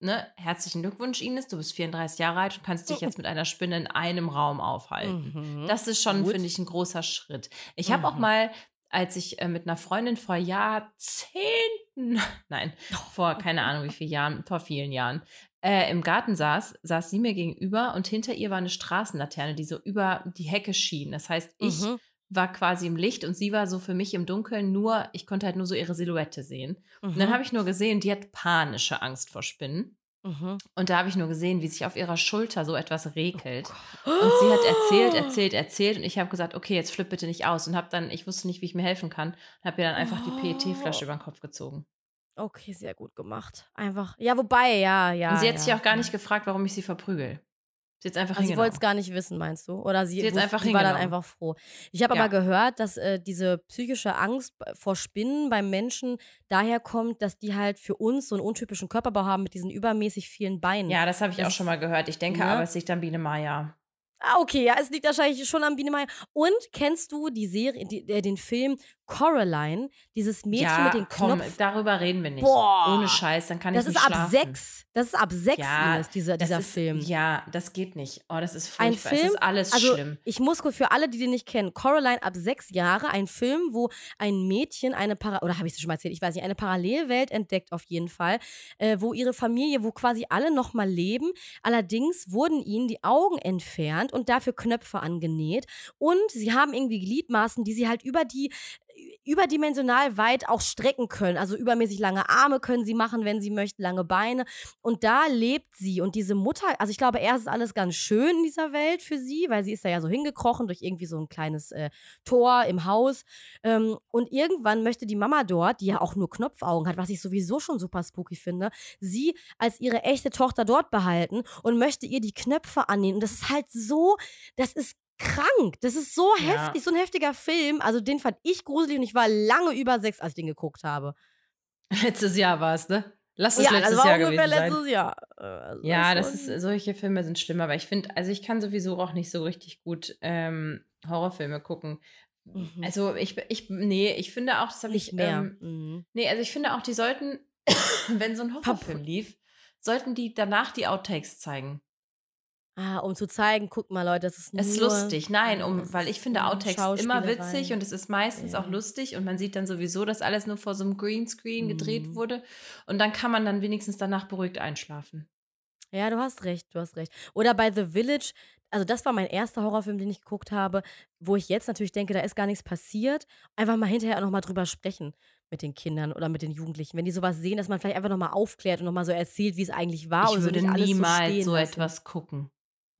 B: ne, herzlichen Glückwunsch, Ines, du bist 34 Jahre alt und kannst dich jetzt mit einer Spinne in einem Raum aufhalten.
A: Mhm.
B: Das ist schon, finde ich, ein großer Schritt. Ich habe auch
A: Mhm.
B: mal, als ich äh, mit einer Freundin vor Jahrzehnten, nein, vor keine Ahnung wie vielen Jahren, vor vielen Jahren, äh, im Garten saß, saß sie mir gegenüber und hinter ihr war eine Straßenlaterne, die so über die Hecke schien. Das heißt, ich
A: Mhm.
B: war quasi im Licht und sie war so für mich im Dunkeln nur, ich konnte halt nur so ihre Silhouette sehen. Und dann
A: Mhm.
B: habe ich nur gesehen, die hat panische Angst vor Spinnen.
A: Mhm.
B: Und da habe ich nur gesehen, wie sich auf ihrer Schulter so etwas
A: Oh
B: regelt. Und sie hat erzählt, erzählt, erzählt. Und ich habe gesagt, okay, jetzt flipp bitte nicht aus. Und habe dann, ich wusste nicht, wie ich mir helfen kann. Und habe ihr dann einfach die PET-Flasche
A: Oh.
B: über den Kopf gezogen.
A: Okay, sehr gut gemacht. Einfach. Ja, wobei, ja, ja.
B: und sie hat
A: ja,
B: sich auch gar nicht gefragt, warum ich sie verprügel. Sie hat einfach
A: Also sie wollte es gar nicht wissen, meinst du? Oder sie,
B: Sie
A: wusste-
B: einfach
A: war dann einfach froh. Ich habe
B: Ja.
A: aber gehört, dass äh, diese psychische Angst vor Spinnen beim Menschen daher kommt, dass die halt für uns so einen untypischen Körperbau haben mit diesen übermäßig vielen Beinen.
B: Ja, das habe ich auch
A: Das-
B: schon mal gehört. Ich denke
A: ne?
B: aber, es liegt an Biene Maya.
A: Ah, okay, ja, es liegt wahrscheinlich schon am Biene Meier. Und kennst du die Serie, die, äh, den Film Coraline? Dieses Mädchen
B: ja,
A: mit den
B: komm,
A: Knopf.
B: darüber reden wir nicht.
A: Boah.
B: Ohne Scheiß, dann kann
A: Das
B: ich
A: ist
B: nicht
A: ab
B: schlafen.
A: sechs. Das ist ab sechs,
B: Ja,
A: Ines, dieser,
B: Das
A: dieser
B: ist,
A: Film.
B: Ja, das geht nicht. Oh, das ist
A: Ein
B: furchtbar. es
A: Film,
B: ist alles
A: also
B: schlimm.
A: ich muss kurz für alle, die den nicht kennen, Coraline ab sechs Jahre, ein Film, wo ein Mädchen eine Para oder habe ich es schon mal erzählt, ich weiß nicht, eine Parallelwelt entdeckt auf jeden Fall, äh, wo ihre Familie, wo quasi alle noch mal leben. Allerdings wurden ihnen die Augen entfernt und dafür Knöpfe angenäht. Und sie haben irgendwie Gliedmaßen, die sie halt über die überdimensional weit auch strecken können. Also übermäßig lange Arme können sie machen, wenn sie möchten, lange Beine. Und da lebt sie. Und diese Mutter, also ich glaube, erst ist alles ganz schön in dieser Welt für sie, weil sie ist da ja so hingekrochen durch irgendwie so ein kleines äh, Tor im Haus. Ähm, und irgendwann möchte die Mama dort, die ja auch nur Knopfaugen hat, was ich sowieso schon super spooky finde, sie als ihre echte Tochter dort behalten und möchte ihr die Knöpfe annehmen. Und das ist halt so, das ist krank. Das ist so
B: Ja.
A: heftig, so ein heftiger Film. Also den fand ich gruselig und ich war lange über sechs, als ich den geguckt habe.
B: Letztes Jahr war es, ne? Lass es
A: ja,
B: letztes
A: das war
B: Jahr
A: ungefähr
B: gewesen sein.
A: letztes Jahr. Äh, also
B: Ja, das ist, solche Filme sind schlimm, aber ich finde, also ich kann sowieso auch nicht so richtig gut ähm, Horrorfilme gucken.
A: Mhm.
B: Also ich, ich, nee, ich finde auch, das habe
A: nicht
B: ich,
A: mehr.
B: ähm,
A: mhm.
B: nee, also ich finde auch, die sollten, wenn so ein Horrorfilm lief, sollten die danach die Outtakes zeigen.
A: Ah, um zu zeigen, guck mal, Leute, das ist nur...
B: Es ist lustig, nein, um, weil ich finde Outtakes immer witzig und es ist meistens auch
A: Ja.
B: lustig und man sieht dann sowieso, dass alles nur vor so einem Greenscreen gedreht
A: Mhm.
B: wurde und dann kann man dann wenigstens danach beruhigt einschlafen.
A: Ja, du hast recht, du hast recht. Oder bei The Village, also das war mein erster Horrorfilm, den ich geguckt habe, wo ich jetzt natürlich denke, da ist gar nichts passiert. Einfach mal hinterher auch nochmal drüber sprechen mit den Kindern oder mit den Jugendlichen. Wenn die sowas sehen, dass man vielleicht einfach nochmal aufklärt und nochmal so erzählt, wie es eigentlich war.
B: ich
A: und
B: würde
A: so
B: niemals
A: so,
B: so etwas gucken.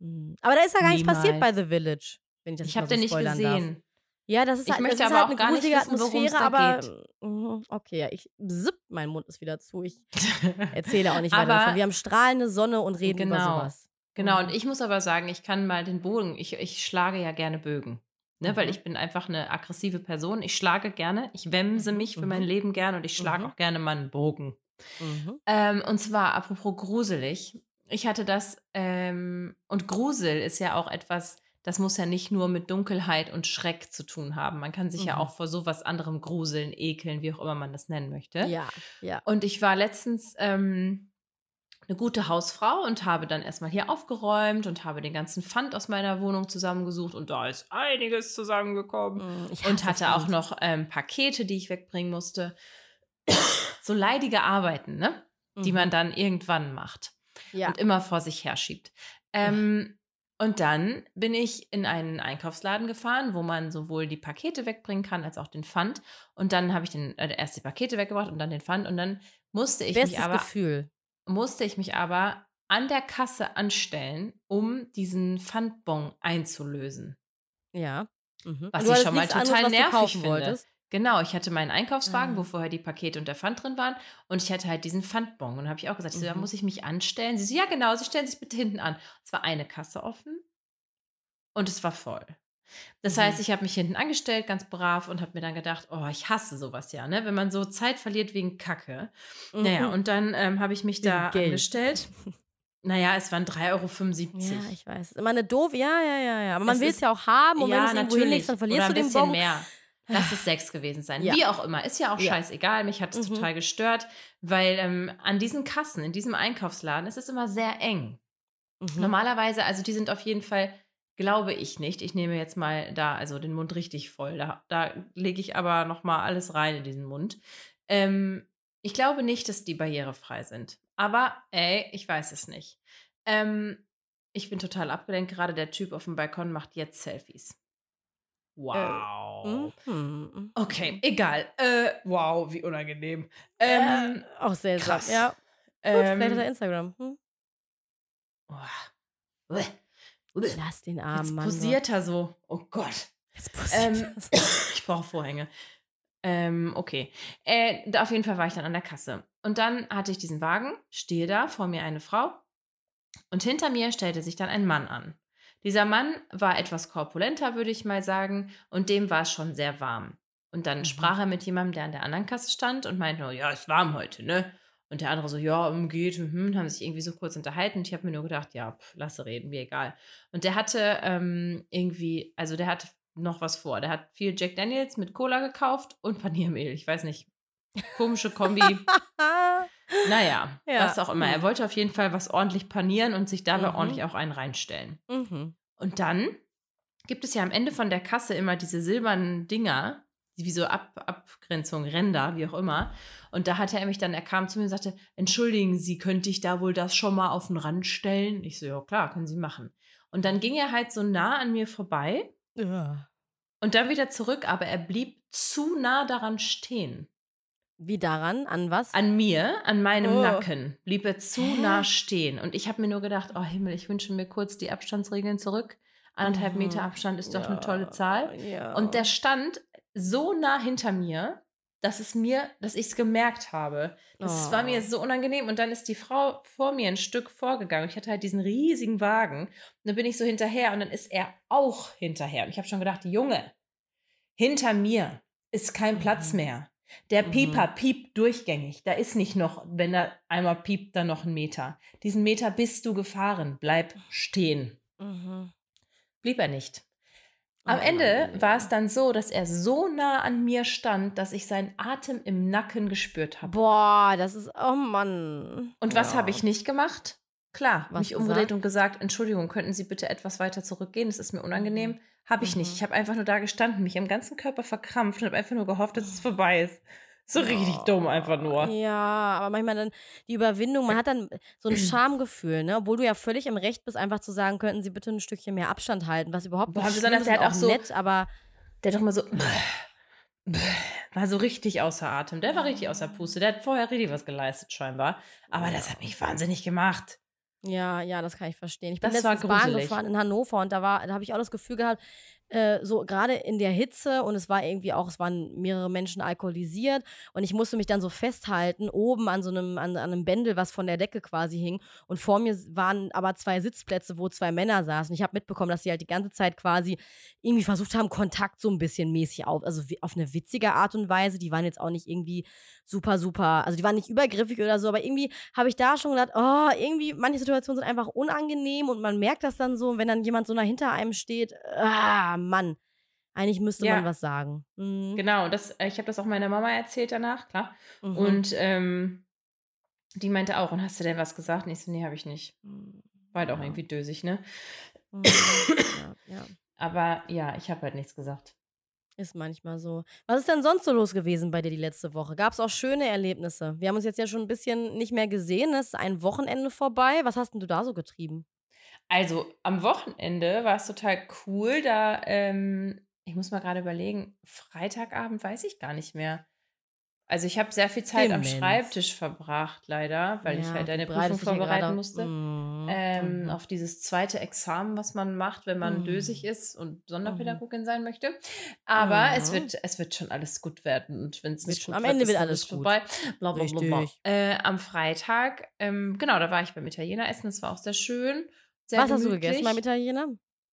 A: Mhm. Aber da ist ja gar nichts passiert bei. The Village. Wenn ich das
B: Ich
A: mal
B: habe
A: so
B: den nicht
A: spoilern darf.
B: gesehen.
A: Ja, das ist
B: Ich
A: halt,
B: möchte aber
A: halt
B: auch
A: eine
B: gar nicht wissen,
A: Atmosphäre, aber
B: geht.
A: mhm, okay, ja, ich zipp, mein Mund ist wieder zu. Ich erzähle auch nicht weiter davon. Wir haben strahlende Sonne und reden über
B: Genau.
A: sowas.
B: Genau,
A: Mhm.
B: und ich muss aber sagen, ich kann mal den Bogen, ich, ich schlage ja gerne Bögen. Ne, Weil
A: Mhm.
B: ich bin einfach eine aggressive Person. Ich schlage gerne, ich wemse
A: Mhm,
B: mich für
A: mhm.
B: mein Leben gerne und ich schlage
A: Mhm.
B: auch gerne mal einen Bogen.
A: Mhm.
B: Ähm, und zwar, apropos gruselig, ich hatte das, ähm, und Grusel ist ja auch etwas, das muss ja nicht nur mit Dunkelheit und Schreck zu tun haben. Man kann sich ja
A: Mhm.
B: auch vor sowas anderem gruseln, ekeln, wie auch immer man das nennen möchte.
A: Ja, ja.
B: Und ich war letztens ähm, eine gute Hausfrau und habe dann erstmal hier aufgeräumt und habe den ganzen Pfand aus meiner Wohnung zusammengesucht und da ist einiges zusammengekommen.
A: Mm, Ich
B: Und hatte auch
A: Pfand.
B: noch ähm, Pakete, die ich wegbringen musste. so leidige Arbeiten, ne? Die
A: Mhm.
B: man dann irgendwann macht
A: Ja.
B: und immer vor sich herschiebt. Ähm, und dann bin ich in einen Einkaufsladen gefahren, wo man sowohl die Pakete wegbringen kann als auch den Pfand. Und dann habe ich den, äh, erst die Pakete weggebracht und dann den Pfand. Und dann musste ich
A: Bestes
B: mich aber
A: Gefühl.
B: musste ich mich aber an der Kasse anstellen, um diesen Pfandbon einzulösen.
A: Ja. Mhm.
B: Was ich schon mal
A: anderes,
B: total
A: du
B: nervig finde.
A: wolltest.
B: Genau, ich hatte meinen Einkaufswagen,
A: Ah.
B: wo vorher die Pakete und der Pfand drin waren. Und ich hatte halt diesen Pfandbon. Und dann habe ich auch gesagt, ich so, da
A: Mhm.
B: muss ich mich anstellen. Sie so, ja genau, Sie stellen sich bitte hinten an. Es war eine Kasse offen und es war voll. Das
A: Mhm.
B: heißt, ich habe mich hinten angestellt, ganz brav, und habe mir dann gedacht, oh, ich hasse sowas ja, ne? Wenn man so Zeit verliert wegen Kacke. Naja,
A: Mhm.
B: und dann ähm, habe ich mich da
A: Geld.
B: angestellt. Naja, es waren 3,75
A: Ja,
B: Euro.
A: ich weiß. Immer eine doof. Ja, ja, ja, ja. Aber man will es ja auch haben und wenn du es irgendwo hinlegst, dann verlierst du
B: ein
A: den
B: bisschen
A: Bon.
B: mehr. Lass es sechs gewesen sein.
A: Ja.
B: Wie auch immer. Ist ja auch
A: Ja.
B: scheißegal. Mich hat es
A: Mhm.
B: total gestört, weil ähm, an diesen Kassen, in diesem Einkaufsladen, ist es immer sehr eng.
A: Mhm.
B: Normalerweise, also die sind auf jeden Fall, glaube ich nicht. Ich nehme jetzt mal da, also den Mund richtig voll. Da, da lege ich aber noch mal alles rein in diesen Mund. Ähm, ich glaube nicht, dass die barrierefrei sind. Aber ey, ich weiß es nicht. Ähm, ich bin total abgelenkt. Gerade der Typ auf dem Balkon macht jetzt Selfies. Wow.
A: Mhm.
B: Okay, egal. Äh, wow, wie unangenehm. Ähm,
A: äh, auch seltsam.
B: krass.
A: Ja, gut, vielleicht hat
B: ähm,
A: Instagram. Hm?
B: oh.
A: Lass den armen
B: Jetzt
A: Mann.
B: posiert er so. Oh Gott.
A: Jetzt posiert
B: Ähm,
A: er so.
B: ich brauche Vorhänge. Ähm, okay. Äh, auf jeden Fall war ich dann an der Kasse. Und dann hatte ich diesen Wagen, stehe da, vor mir eine Frau. Und hinter mir stellte sich dann ein Mann an. Dieser Mann war etwas korpulenter, würde ich mal sagen, und dem war es schon sehr warm. Und dann
A: Mhm.
B: sprach er mit jemandem, der an der anderen Kasse stand und meinte, nur, ja, ist warm heute, ne? Und der andere so, ja, um, geht, mhm, haben sich irgendwie so kurz unterhalten. Und ich habe mir nur gedacht, ja, pf, lasse reden, mir egal. Und der hatte ähm, irgendwie, also der hatte noch was vor. Der hat viel Jack Daniels mit Cola gekauft und Paniermehl. Ich weiß nicht. Komische Kombi. naja,
A: Ja,
B: was auch immer. Er
A: hm.
B: wollte auf jeden Fall was ordentlich panieren und sich dabei
A: Mhm.
B: ordentlich auch einen reinstellen.
A: mhm.
B: Und dann gibt es ja am Ende von der Kasse immer diese silbernen Dinger, wie so Ab Abgrenzung, Ränder, wie auch immer. Und da hat er mich dann, er kam zu mir und sagte, entschuldigen Sie, könnte ich da wohl das schon mal auf den Rand stellen? Ich so, ja klar, können Sie machen. Und dann ging er halt so nah an mir vorbei
A: Ja.
B: und dann wieder zurück, aber er blieb zu nah daran stehen.
A: Wie daran? An was?
B: An mir, an meinem
A: Oh.
B: Nacken, blieb er zu
A: Hä?
B: nah stehen. Und ich habe mir nur gedacht, oh Himmel, ich wünsche mir kurz die Abstandsregeln zurück. Anderthalb
A: Mhm.
B: Meter Abstand ist doch eine tolle
A: Ja,
B: Zahl.
A: Ja.
B: Und der stand so nah hinter mir, dass es mir, dass ich es gemerkt habe. Das war mir
A: Oh.
B: so unangenehm. Und dann ist die Frau vor mir ein Stück vorgegangen. Ich hatte halt diesen riesigen Wagen. Und dann bin ich so hinterher und dann ist er auch hinterher. Und ich habe schon gedacht, Junge, hinter mir ist kein Platz
A: Mhm.
B: mehr. Der
A: Mhm.
B: Pieper piept durchgängig. Da ist nicht noch, wenn er einmal piept, dann noch ein Meter. Diesen Meter bist du gefahren. Bleib stehen.
A: Mhm.
B: Blieb er nicht. Am
A: Oh,
B: Ende war es dann so, dass er so nah an mir stand, dass ich seinen Atem im Nacken gespürt habe.
A: Boah, das ist. Oh Mann.
B: Und was
A: Ja.
B: habe ich nicht gemacht? Klar,
A: Was
B: mich umgedreht und gesagt, Entschuldigung, könnten Sie bitte etwas weiter zurückgehen? Das ist mir unangenehm. Habe ich nicht.
A: Mhm.
B: Ich habe einfach nur da gestanden, mich am ganzen Körper verkrampft und habe einfach nur gehofft, dass es vorbei ist. So richtig dumm einfach nur.
A: Ja, aber manchmal dann die Überwindung, man hat dann so ein Schamgefühl, ne? Obwohl du ja völlig im Recht bist, einfach zu sagen, könnten sie bitte ein Stückchen mehr Abstand halten, was überhaupt
B: Boah,
A: nicht
B: besonders
A: schlimm ist
B: der hat auch so-
A: nett, aber
B: Der hat doch mal so. War so richtig außer Atem. Der war richtig außer Puste. Der hat vorher richtig was geleistet, scheinbar. Aber das hat mich wahnsinnig gemacht.
A: Ja, ja, das kann ich verstehen. Ich bin
B: Das war
A: letztens Bahn
B: gruselig.
A: gefahren in Hannover und da war, da habe ich auch das Gefühl gehabt, äh, so gerade in der Hitze und es war irgendwie auch, es waren mehrere Menschen alkoholisiert und ich musste mich dann so festhalten, oben an so einem, an, an einem Bändel, was von der Decke quasi hing. Und vor mir waren aber zwei Sitzplätze, wo zwei Männer saßen. Ich habe mitbekommen, dass sie halt die ganze Zeit quasi irgendwie versucht haben, Kontakt so ein bisschen mäßig auf, also auf eine witzige Art und Weise. Die waren jetzt auch nicht irgendwie super, super, also die waren nicht übergriffig oder so, aber irgendwie habe ich da schon gedacht, oh, irgendwie, manche Situationen sind einfach unangenehm und man merkt das dann so, wenn dann jemand so nah hinter einem steht, ah, Mann, eigentlich müsste
B: Ja.
A: man was sagen. Mhm.
B: Genau, das, äh, ich habe das auch meiner Mama erzählt danach, klar.
A: Mhm.
B: Und ähm, die meinte auch, und hast du denn was gesagt? Und ich so, nee, habe ich nicht. War halt auch
A: Ja.
B: irgendwie dösig, ne?
A: Mhm. ja.
B: Aber ja, ich habe halt nichts gesagt.
A: Ist manchmal so. Was ist denn sonst so los gewesen bei dir die letzte Woche? Gab es auch schöne Erlebnisse? Wir haben uns jetzt ja schon ein bisschen nicht mehr gesehen. Es ist ein Wochenende vorbei. Was hast denn du da so getrieben?
B: Also am Wochenende war es total cool. Da, ähm, ich muss mal gerade überlegen, Freitagabend weiß ich gar nicht mehr. Also ich habe sehr viel Zeit am
A: Demenz.
B: Schreibtisch verbracht, leider, weil ich
A: Ja,
B: halt eine Prüfung vorbereiten musste.
A: Mhm.
B: Ähm,
A: Mhm.
B: auf dieses zweite Examen, was man macht, wenn man
A: Mhm.
B: dösig ist und Sonderpädagogin sein möchte. Aber es,
A: Mhm.
B: wird, es wird schon alles gut werden. Und wenn es
A: Wird
B: nicht
A: schon-
B: gut
A: am Ende
B: ist,
A: wird alles gut.
B: vorbei. Bla, bla, bla, bla. Äh, am Freitag, ähm, genau, da war ich beim Italiener essen. Das war auch sehr schön. Sehr
A: Was hast du gegessen
B: gemütlich.
A: beim Italiener?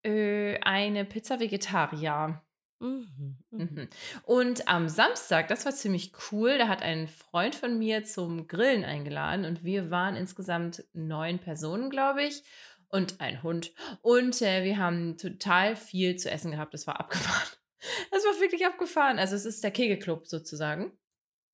B: Äh, eine Pizza Vegetarier.
A: Mhm. Mhm.
B: Mhm. Und am Samstag, das war ziemlich cool, da hat ein Freund von mir zum Grillen eingeladen und wir waren insgesamt neun Personen, glaube ich, und ein Hund. Und äh, wir haben total viel zu essen gehabt, das war abgefahren. Das war wirklich abgefahren. Also es ist der Kegelclub sozusagen.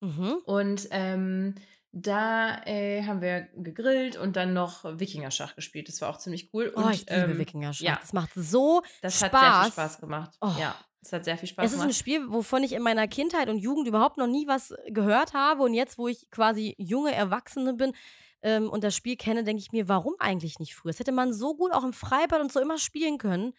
A: Mhm.
B: Und ähm, da äh, haben wir gegrillt und dann noch Wikingerschach gespielt. Das war auch ziemlich cool.
A: Oh,
B: und,
A: ich liebe
B: ähm,
A: Wikingerschach.
B: ja.
A: Das macht so
B: Das
A: Spaß.
B: hat sehr viel Spaß gemacht.
A: Oh.
B: Ja, es hat sehr viel Spaß
A: Es ist ein
B: gemacht.
A: Spiel, wovon ich in meiner Kindheit und Jugend überhaupt noch nie was gehört habe. Und jetzt, wo ich quasi junge Erwachsene bin ähm, und das Spiel kenne, denke ich mir, warum eigentlich nicht früher? Das hätte man so gut auch im Freibad und so immer spielen können.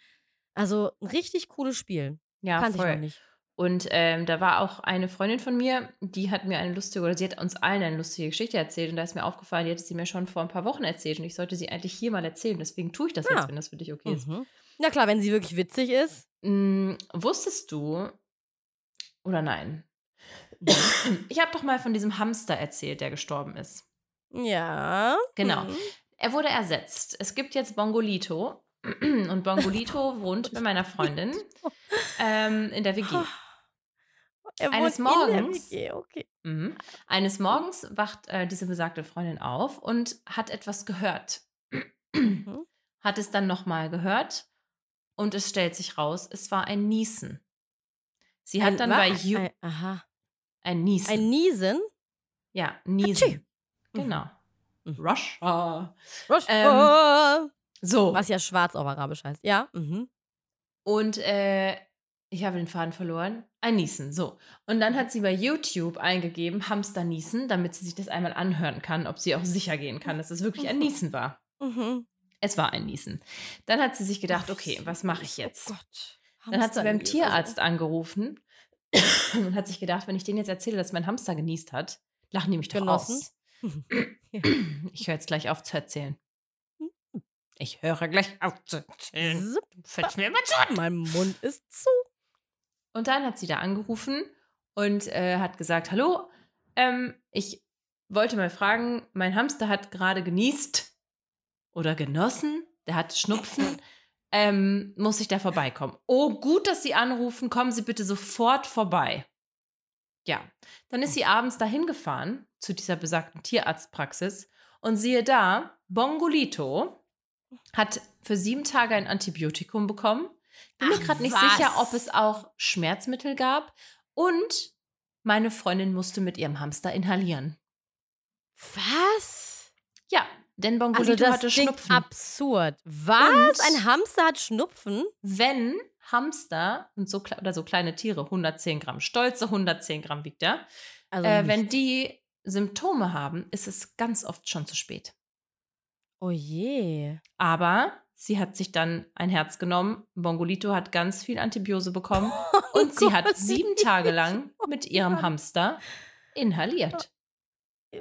A: Also ein richtig cooles Spiel.
B: ja,
A: Kannte ich
B: voll.
A: noch nicht.
B: Und ähm, da war auch eine Freundin von mir, die hat mir eine lustige, oder sie hat uns allen eine lustige Geschichte erzählt. Und da ist mir aufgefallen, die hätte sie mir schon vor ein paar Wochen erzählt. Und ich sollte sie eigentlich hier mal erzählen. Deswegen tue ich das
A: Ja.
B: jetzt, wenn das für dich okay ist.
A: Mhm. Na klar, wenn sie wirklich witzig ist.
B: Mm, wusstest du, oder nein? Ich habe doch mal von diesem Hamster erzählt, der gestorben ist.
A: Ja.
B: Genau.
A: Mhm.
B: Er wurde ersetzt. Es gibt jetzt Bongolito. Und Bongolito wohnt bei meiner Freundin ähm, in der WG.
A: Er
B: Eines Morgens-
A: okay.
B: Mhm. Eines Morgens wacht äh, diese besagte Freundin auf und hat etwas gehört.
A: Mhm.
B: Hat es dann nochmal gehört und es stellt sich raus, es war ein Niesen. Sie hat
A: Ein
B: dann
A: wa-
B: bei You
A: ein, Aha.
B: ein Niesen.
A: Ein Niesen?
B: ja, Niesen.
A: Mhm.
B: Genau.
A: Mhm.
B: Russia.
A: Rush.
B: Ähm. So.
A: Was ja schwarz auf Arabisch heißt. Ja. Mhm.
B: Und äh, ich habe den Faden verloren. Ein Niesen, so. Und dann hat sie bei YouTube eingegeben, Hamster Niesen, damit sie sich das einmal anhören kann, ob sie auch sicher gehen kann, dass es wirklich ein Niesen war.
A: Mhm.
B: Es war ein Niesen. Dann hat sie sich gedacht, okay, was mache ich
A: Oh
B: jetzt?
A: Gott.
B: Dann hat sie beim
A: Hamsterniesen.
B: Tierarzt angerufen und hat sich gedacht, wenn ich denen jetzt erzähle, dass mein Hamster genießt hat, lachen die mich doch
A: Genossen?
B: aus. Ich höre jetzt gleich auf zu erzählen. Ich höre gleich auf zu erzählen. Du fällst mir immer zu.
A: Mein Mund ist zu.
B: Und dann hat sie da angerufen und äh, hat gesagt, hallo, ähm, ich wollte mal fragen, mein Hamster hat gerade genießt oder genossen, der hat Schnupfen, ähm, muss ich da vorbeikommen? Oh, gut, dass Sie anrufen, kommen Sie bitte sofort vorbei. Ja, dann ist sie abends dahin gefahren zu dieser besagten Tierarztpraxis und siehe da, Bongolito hat für sieben Tage ein Antibiotikum bekommen. Bin mir gerade nicht
A: was?
B: sicher, ob es auch Schmerzmittel gab. Und meine Freundin musste mit ihrem Hamster inhalieren.
A: Was?
B: Ja, denn Bongolito
A: Also das
B: hatte Schnupfen.
A: absurd. Was?
B: Und-
A: Ein Hamster hat Schnupfen?
B: Wenn Hamster und so, oder so kleine Tiere 110 Gramm, stolze 110 Gramm wiegt er,
A: Also
B: äh, wenn die Symptome haben, ist es ganz oft schon zu spät.
A: Oh je.
B: Aber sie hat sich dann ein Herz genommen. Bongolito hat ganz viel Antibiose bekommen und sie hat sieben Tage lang mit ihrem Hamster inhaliert.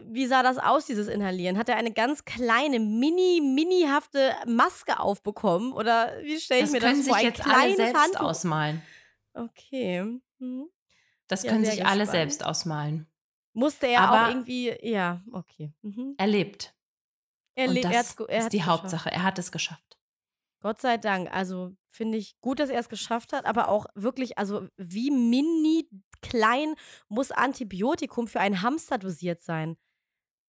A: Wie sah das aus, dieses Inhalieren? Hat er eine ganz kleine, mini, minihafte Maske aufbekommen? Oder wie stelle ich
B: Das
A: mir
B: können
A: das
B: sich
A: vor? Ein
B: jetzt alle selbst
A: Handtuch?
B: ausmalen.
A: Okay. Hm.
B: Das
A: Ja,
B: können sich alle
A: gespannt.
B: selbst ausmalen.
A: Musste er
B: Aber-
A: auch irgendwie, ja, okay. Mhm.
B: Er lebt.
A: Er,
B: und
A: le-
B: das
A: er er
B: ist die
A: geschafft.
B: Hauptsache. Er hat es geschafft.
A: Gott sei Dank. Also finde ich gut, dass er es geschafft hat, aber auch wirklich, also wie mini klein muss Antibiotikum für einen Hamster dosiert sein?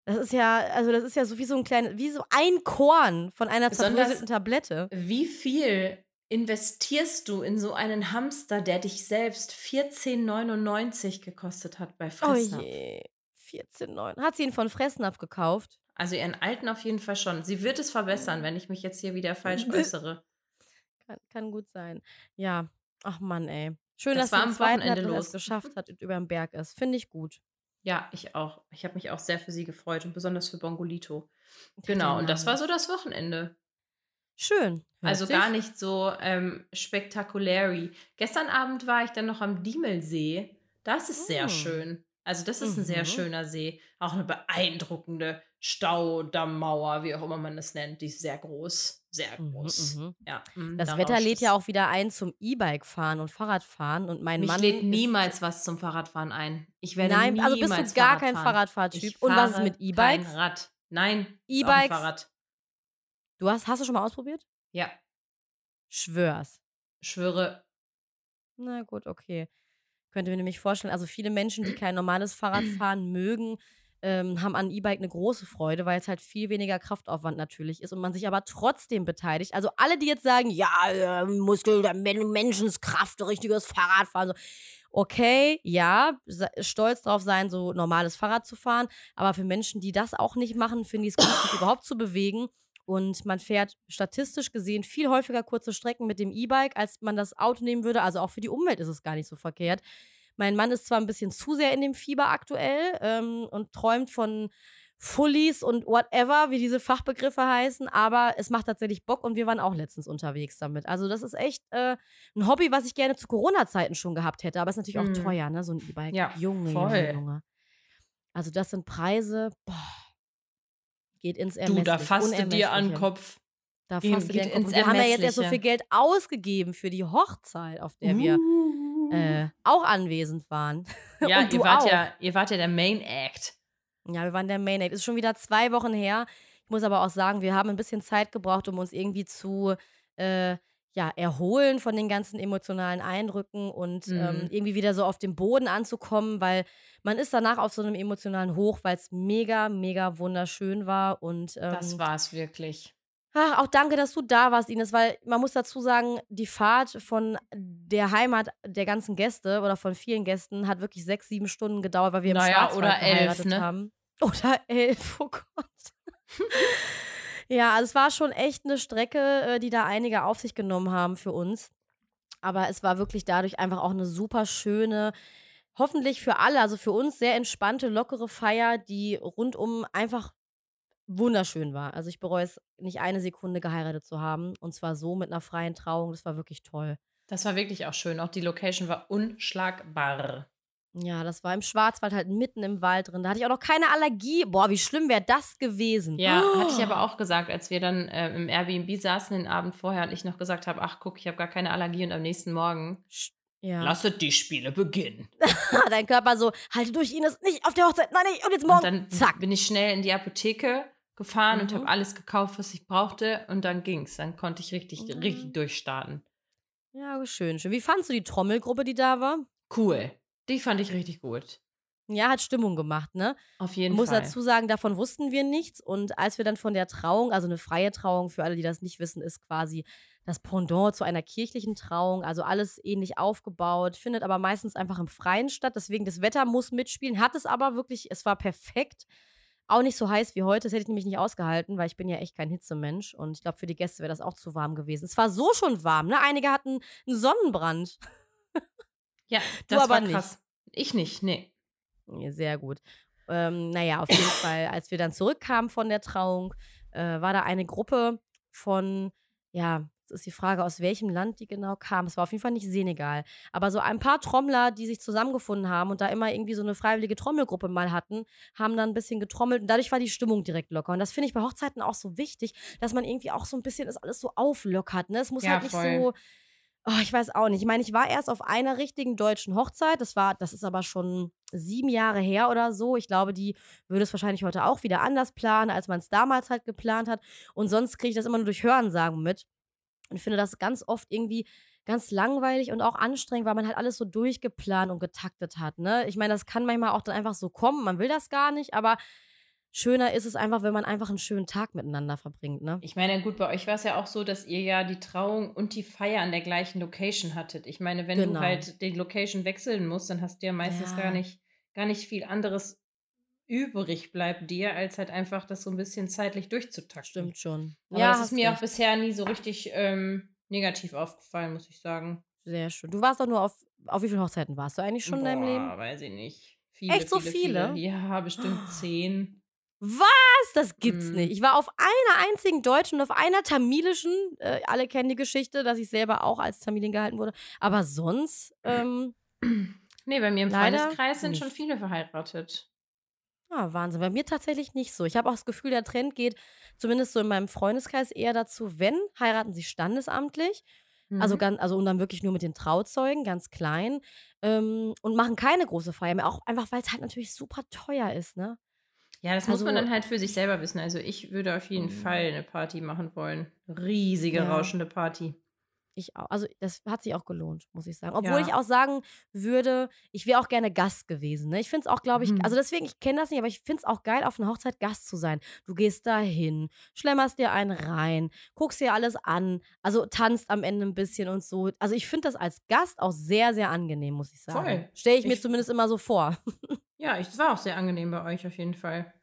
A: Das ist ja, also das ist ja so wie so ein kleines, wie so ein Korn von einer zerbröselten Tablette.
B: Wie viel investierst du in so einen Hamster, der dich selbst 14,99 gekostet hat bei
A: Oh
B: Fressnapf?
A: je. 14,9. Hat sie ihn von Fressnapf gekauft?
B: Also ihren alten auf jeden Fall schon. Sie wird es verbessern, wenn ich mich jetzt hier wieder falsch äußere.
A: Kann, kann gut sein. Ja. Ach Mann, ey. Schön,
B: Das
A: dass
B: war am
A: zweiten
B: Wochenende los.
A: es geschafft hat und über den Berg ist. Finde ich gut.
B: Ja, ich auch. Ich habe mich auch sehr für sie gefreut und besonders für Bongolito. Genau, und das war so das Wochenende.
A: Schön.
B: Also
A: sich-
B: gar nicht so ähm, spektakulär. Gestern Abend war ich dann noch am Diemelsee. Das ist sehr
A: Mm.
B: schön. Also das ist ein sehr
A: Mhm.
B: schöner See. Auch eine beeindruckende Staudammmauer, wie auch immer man das nennt. Die ist sehr groß. Sehr
A: Mhm,
B: groß.
A: mhm.
B: Ja, mm,
A: Das
B: da
A: Wetter lädt ja auch wieder ein zum E-Bike fahren und Fahrradfahren und mein
B: Mich
A: Mann
B: lädt niemals was zum Fahrradfahren ein. Ich werde
A: Nein, also bist du gar
B: Fahrrad
A: kein. Fahrradfahrtyp. Und was ist mit E-Bikes?
B: Kein Rad. Nein.
A: E-Bikes?
B: Fahrrad.
A: Du hast, hast du schon mal ausprobiert?
B: Ja,
A: Schwör's.
B: schwöre.
A: Na gut, okay. Könnte mir nämlich vorstellen, also viele Menschen, die kein normales Fahrrad fahren mögen, ähm, haben an E-Bike eine große Freude, weil es halt viel weniger Kraftaufwand natürlich ist und man sich aber trotzdem beteiligt. Also alle, die jetzt sagen, ja, äh, Muskel, Men Menschenskraft, richtiges Fahrradfahren, so. Okay, ja, stolz drauf sein, so normales Fahrrad zu fahren. Aber für Menschen, die das auch nicht machen, finde ich es gut, sich überhaupt zu bewegen. Und man fährt statistisch gesehen viel häufiger kurze Strecken mit dem E-Bike, als man das Auto nehmen würde. Also auch für die Umwelt ist es gar nicht so verkehrt. Mein Mann ist zwar ein bisschen zu sehr in dem Fieber aktuell ähm, und träumt von Fullies und whatever, wie diese Fachbegriffe heißen, aber es macht tatsächlich Bock und wir waren auch letztens unterwegs damit. Also das ist echt äh, ein Hobby, was ich gerne zu Corona-Zeiten schon gehabt hätte, aber es ist natürlich auch mhm. teuer, ne, so ein E-Bike.
B: Ja,
A: Junge,
B: voll.
A: Junge, Junge. Also das sind Preise, boah, geht ins Ermessliche.
B: Du, da fasst du dir an den Kopf.
A: Da fasst du dir an den Kopf. Wir haben ja jetzt erst so viel Geld ausgegeben für die Hochzeit, auf der wir uh. Äh, auch anwesend waren.
B: Ja, ihr wart auch. ja, ihr wart ja der Main Act.
A: Ja, wir waren der Main Act. Ist schon wieder zwei Wochen her. Ich muss aber auch sagen, wir haben ein bisschen Zeit gebraucht, um uns irgendwie zu äh, ja, erholen von den ganzen emotionalen Eindrücken und ähm, mhm. ähm, irgendwie wieder so auf den Boden anzukommen, weil man ist danach auf so einem emotionalen Hoch, weil es mega, mega wunderschön war. Und ähm,
B: das war es wirklich.
A: Ach, auch danke, dass du da warst, Ines, weil man muss dazu sagen, die Fahrt von der Heimat der ganzen Gäste oder von vielen Gästen hat wirklich sechs, sieben Stunden gedauert, weil wir im naja, Schwarzwald oder elf, ne? haben. Oder elf, oh Gott. ja, also es war schon echt eine Strecke, äh, die da einige auf sich genommen haben für uns. Aber es war wirklich dadurch einfach auch eine super schöne, hoffentlich für alle, also für uns sehr entspannte, lockere Feier, die rundum einfach wunderschön war. Also ich bereue es nicht eine Sekunde geheiratet zu haben. Und zwar so mit einer freien Trauung. Das war wirklich toll.
B: Das war wirklich auch schön. Auch die Location war unschlagbar.
A: Ja, das war im Schwarzwald halt mitten im Wald drin. Da hatte ich auch noch keine Allergie. Boah, wie schlimm wäre das gewesen.
B: Ja, oh. hatte ich aber auch gesagt, als wir dann äh, im Airbnb saßen den Abend vorher und ich noch gesagt habe, ach guck, ich habe gar keine Allergie und am nächsten Morgen ja. Lasset die Spiele beginnen.
A: Dein Körper so, halte durch, Ines, nicht auf der Hochzeit, nein, nicht, und jetzt morgen. Und
B: dann Zack. bin ich schnell in die Apotheke gefahren mhm. und habe alles gekauft, was ich brauchte und dann ging's. Dann konnte ich richtig, mhm. richtig durchstarten.
A: Ja, schön, schön. Wie fandest du die Trommelgruppe, die da war?
B: Cool. Die fand ich richtig gut.
A: Ja, hat Stimmung gemacht, ne?
B: Auf jeden
A: Muss
B: Fall.
A: Muss dazu sagen, davon wussten wir nichts. Und als wir dann von der Trauung, also eine freie Trauung, für alle, die das nicht wissen, ist quasi das Pendant zu einer kirchlichen Trauung. Also alles ähnlich aufgebaut, findet aber meistens einfach im Freien statt. Deswegen das Wetter muss mitspielen. Hat es aber wirklich, es war perfekt. Auch nicht so heiß wie heute. Das hätte ich nämlich nicht ausgehalten, weil ich bin ja echt kein Hitzemensch. Und ich glaube, für die Gäste wäre das auch zu warm gewesen. Es war so schon warm, ne? Einige hatten einen Sonnenbrand.
B: Ja, das du aber war krass. Nicht. Ich nicht, nee.
A: Ja, sehr gut. Ähm, naja, auf jeden Fall, als wir dann zurückkamen von der Trauung, äh, war da eine Gruppe von, ja, ist die Frage, aus welchem Land die genau kam. Es war auf jeden Fall nicht Senegal. Aber so ein paar Trommler, die sich zusammengefunden haben und da immer irgendwie so eine freiwillige Trommelgruppe mal hatten, haben dann ein bisschen getrommelt und dadurch war die Stimmung direkt locker. Und das finde ich bei Hochzeiten auch so wichtig, dass man irgendwie auch so ein bisschen das alles so auflockert. Ne? Es muss ja, halt nicht voll. so. Oh, ich weiß auch nicht. Ich meine, ich war erst auf einer richtigen deutschen Hochzeit. Das war, das ist aber schon sieben Jahre her oder so. Ich glaube, die würde es wahrscheinlich heute auch wieder anders planen, als man es damals halt geplant hat. Und sonst kriege ich das immer nur durch Hörensagen mit. Und ich finde das ganz oft irgendwie ganz langweilig und auch anstrengend, weil man halt alles so durchgeplant und getaktet hat. Ne? Ich meine, das kann manchmal auch dann einfach so kommen. Man will das gar nicht, aber schöner ist es einfach, wenn man einfach einen schönen Tag miteinander verbringt. Ne?
B: Ich meine, gut, bei euch war es ja auch so, dass ihr ja die Trauung und die Feier an der gleichen Location hattet. Ich meine, wenn genau. du halt die Location wechseln musst, dann hast du ja meistens ja. gar nicht gar nicht viel anderes übrig bleibt dir, als halt einfach das so ein bisschen zeitlich durchzutakten.
A: Stimmt schon.
B: Aber ja, das ist mir recht. auch bisher nie so richtig ähm, negativ aufgefallen, muss ich sagen.
A: Sehr schön. Du warst doch nur auf, auf wie viele Hochzeiten warst du eigentlich schon Boah, in deinem Leben?
B: weiß ich nicht. Viele,
A: Echt so viele,
B: viele? Ja, bestimmt zehn.
A: Was? Das gibt's mm. nicht. Ich war auf einer einzigen deutschen und auf einer tamilischen. Äh, alle kennen die Geschichte, dass ich selber auch als Tamilin gehalten wurde. Aber sonst. Ähm,
B: nee, bei mir im Freundeskreis sind schon viele verheiratet.
A: Ah, Wahnsinn. Bei mir tatsächlich nicht so. Ich habe auch das Gefühl, der Trend geht zumindest so in meinem Freundeskreis eher dazu, wenn, heiraten sie standesamtlich. Also mhm. Also, ganz, also und dann wirklich nur mit den Trauzeugen, ganz klein. Ähm, und machen keine große Feier mehr. Auch einfach, weil es halt natürlich super teuer ist, ne?
B: Ja, das also, muss man dann halt für sich selber wissen. Also ich würde auf jeden mhm. Fall eine Party machen wollen. Riesige, ja. rauschende Party.
A: Ich auch. Also, das hat sich auch gelohnt, muss ich sagen. Obwohl
B: Ja.
A: ich auch sagen würde, ich wäre auch gerne Gast gewesen. Ne? Ich finde es auch, glaube ich,
B: Mhm.
A: also deswegen, ich kenne das nicht, aber ich finde es auch geil, auf einer Hochzeit Gast zu sein. Du gehst da hin, schlemmerst dir einen rein, guckst dir alles an, also tanzt am Ende ein bisschen und so. Also, ich finde das als Gast auch sehr, sehr angenehm, muss ich sagen.
B: Voll.
A: Stelle ich mir
B: Ich-
A: zumindest immer so vor.
B: Ja, ich- es war auch sehr angenehm bei euch auf jeden Fall.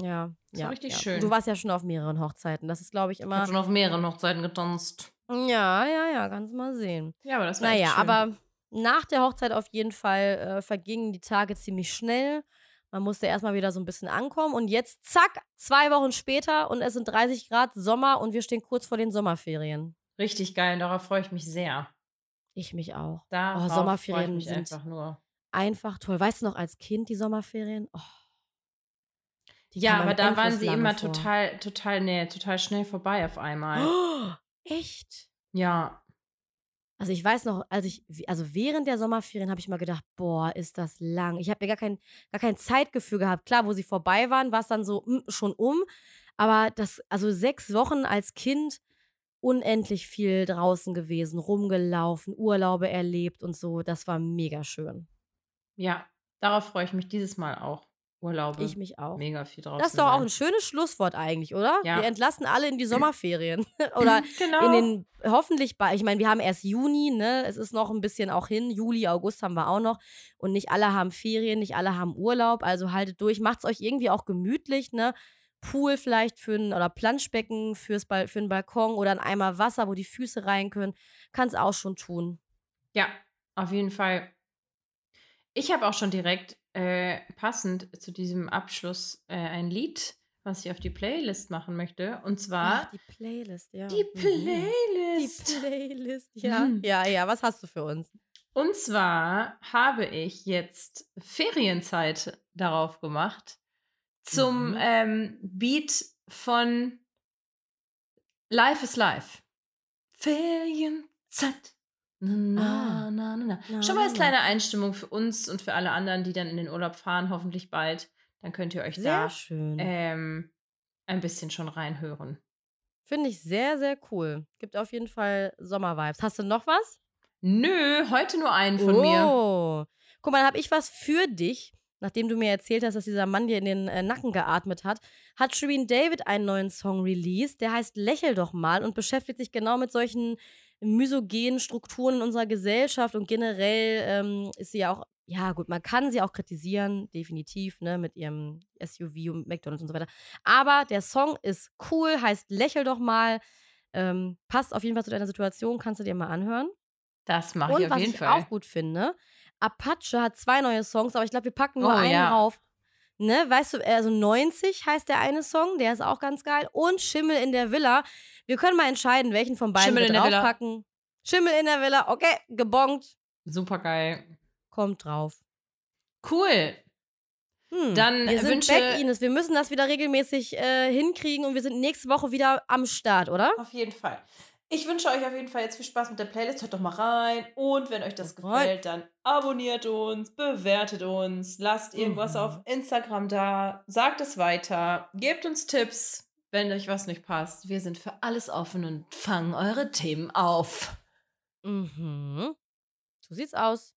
A: Ja,
B: Das
A: ja.
B: richtig
A: ja.
B: schön.
A: Du warst ja schon auf mehreren Hochzeiten. Das ist, glaube ich,
C: Ich
A: immer.
C: habe schon auf mehreren Hochzeiten getanzt.
A: Ja, ja, ja, kannst mal sehen.
B: Ja, aber das war
A: Naja, aber nach der Hochzeit auf jeden Fall äh, vergingen die Tage ziemlich schnell. Man musste erstmal wieder so ein bisschen ankommen und jetzt, zack, zwei Wochen später und es sind 30 Grad Sommer und wir stehen kurz vor den Sommerferien.
B: Richtig geil, darauf freue ich mich sehr.
A: Ich mich auch.
B: Darauf
A: Oh, Sommerferien
B: ich mich
A: sind
B: einfach nur.
A: einfach toll. Weißt du noch, als Kind die Sommerferien? Oh, die
B: Ja, aber da waren sie immer
A: vor.
B: total, total, nee, total schnell vorbei auf einmal.
A: Oh, echt?
B: Ja,
A: Also ich weiß noch, als ich, also während der Sommerferien habe ich mal gedacht, boah, ist das lang. Ich habe mir gar kein, gar kein Zeitgefühl gehabt. Klar, wo sie vorbei waren, war es dann so mm, schon um. Aber das, also sechs Wochen als Kind, unendlich viel draußen gewesen, rumgelaufen, Urlaube erlebt und so. Das war mega schön.
B: ja, darauf freue ich mich dieses Mal auch. Urlaube.
A: Ich mich auch.
B: Mega viel draußen.
A: Das ist doch auch ein schönes Schlusswort eigentlich, oder?
B: Ja.
A: Wir entlassen alle in die Sommerferien. oder
B: genau.
A: in den hoffentlich bei, ich meine, wir haben erst Juni, ne? Es ist noch ein bisschen auch hin. Juli, August haben wir auch noch. Und nicht alle haben Ferien, nicht alle haben Urlaub. Also haltet durch, macht's euch irgendwie auch gemütlich, ne? Pool vielleicht für ein, oder Planschbecken fürs Bal für einen Balkon oder ein Eimer Wasser, wo die Füße rein können. Kann's auch schon tun.
B: Ja, auf jeden Fall. Ich habe auch schon direkt äh, passend zu diesem Abschluss äh, ein Lied, was ich auf die Playlist machen möchte. Und zwar
A: Ach, die Playlist, ja.
B: die
A: Mhm. Die
B: Playlist.
A: Playlist, ja.
B: Mhm.
A: Ja, ja, was hast du für uns?
B: Und zwar habe ich jetzt Ferienzeit darauf gemacht zum
A: Mhm.
B: ähm, Beat von Life is Life. Ferienzeit. Na,
A: Ah.
B: na, na, na.
A: Na,
B: Schon mal als kleine Einstimmung für uns und für alle anderen, die dann in den Urlaub fahren, hoffentlich bald. Dann könnt ihr euch
A: Sehr
B: da
A: schön.
B: ähm, ein bisschen schon reinhören.
A: Finde ich sehr, sehr cool. Gibt auf jeden Fall Sommervibes. Hast du noch was?
B: Nö, heute nur einen von mir.
A: Oh. Guck mal, dann habe ich was für dich. Nachdem du mir erzählt hast, dass dieser Mann dir in den äh, Nacken geatmet hat, hat Shireen David einen neuen Song released. Der heißt Lächel doch mal und beschäftigt sich genau mit solchen misogenen Strukturen in unserer Gesellschaft. Und generell ähm, ist sie ja auch, ja gut, man kann sie auch kritisieren, definitiv, ne, mit ihrem SUV und McDonalds und so weiter. Aber der Song ist cool, heißt Lächel doch mal. Ähm, passt auf jeden Fall zu deiner Situation, kannst du dir mal anhören.
B: Das mache
A: Und
B: ich auf
A: was
B: jeden
A: ich
B: Fall.
A: auch gut finde, Apache hat zwei neue Songs, aber ich glaube, wir packen nur
B: Oh,
A: einen
B: ja.
A: rauf. Ne, weißt du, also 90 heißt der eine Song, der ist auch ganz geil. Und Schimmel in der Villa. Wir können mal entscheiden, welchen von beiden
B: Schimmel
A: wir
B: in der Villa.
A: draufpacken. Schimmel in der Villa, okay, gebongt,
B: Super geil.
A: kommt drauf.
B: Cool.
A: Hm.
B: Dann
A: wir sind
B: wünsche-
A: back, Ines. Wir müssen das wieder regelmäßig äh, hinkriegen und wir sind nächste Woche wieder am Start, oder?
B: Auf jeden Fall. Ich wünsche euch auf jeden Fall jetzt viel Spaß mit der Playlist. Hört doch mal rein. Und wenn euch das
A: Rein.
B: gefällt, dann abonniert uns, bewertet uns, lasst irgendwas
A: Mhm.
B: auf Instagram da, sagt es weiter, gebt uns Tipps, wenn euch was nicht passt.
C: Wir sind für alles offen und fangen eure Themen auf.
A: Mhm. So sieht's aus.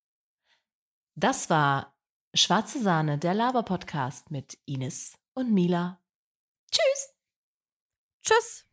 C: Das war Schwarze Sahne, der Laber-Podcast mit Ines und Mila. Tschüss!
A: Tschüss.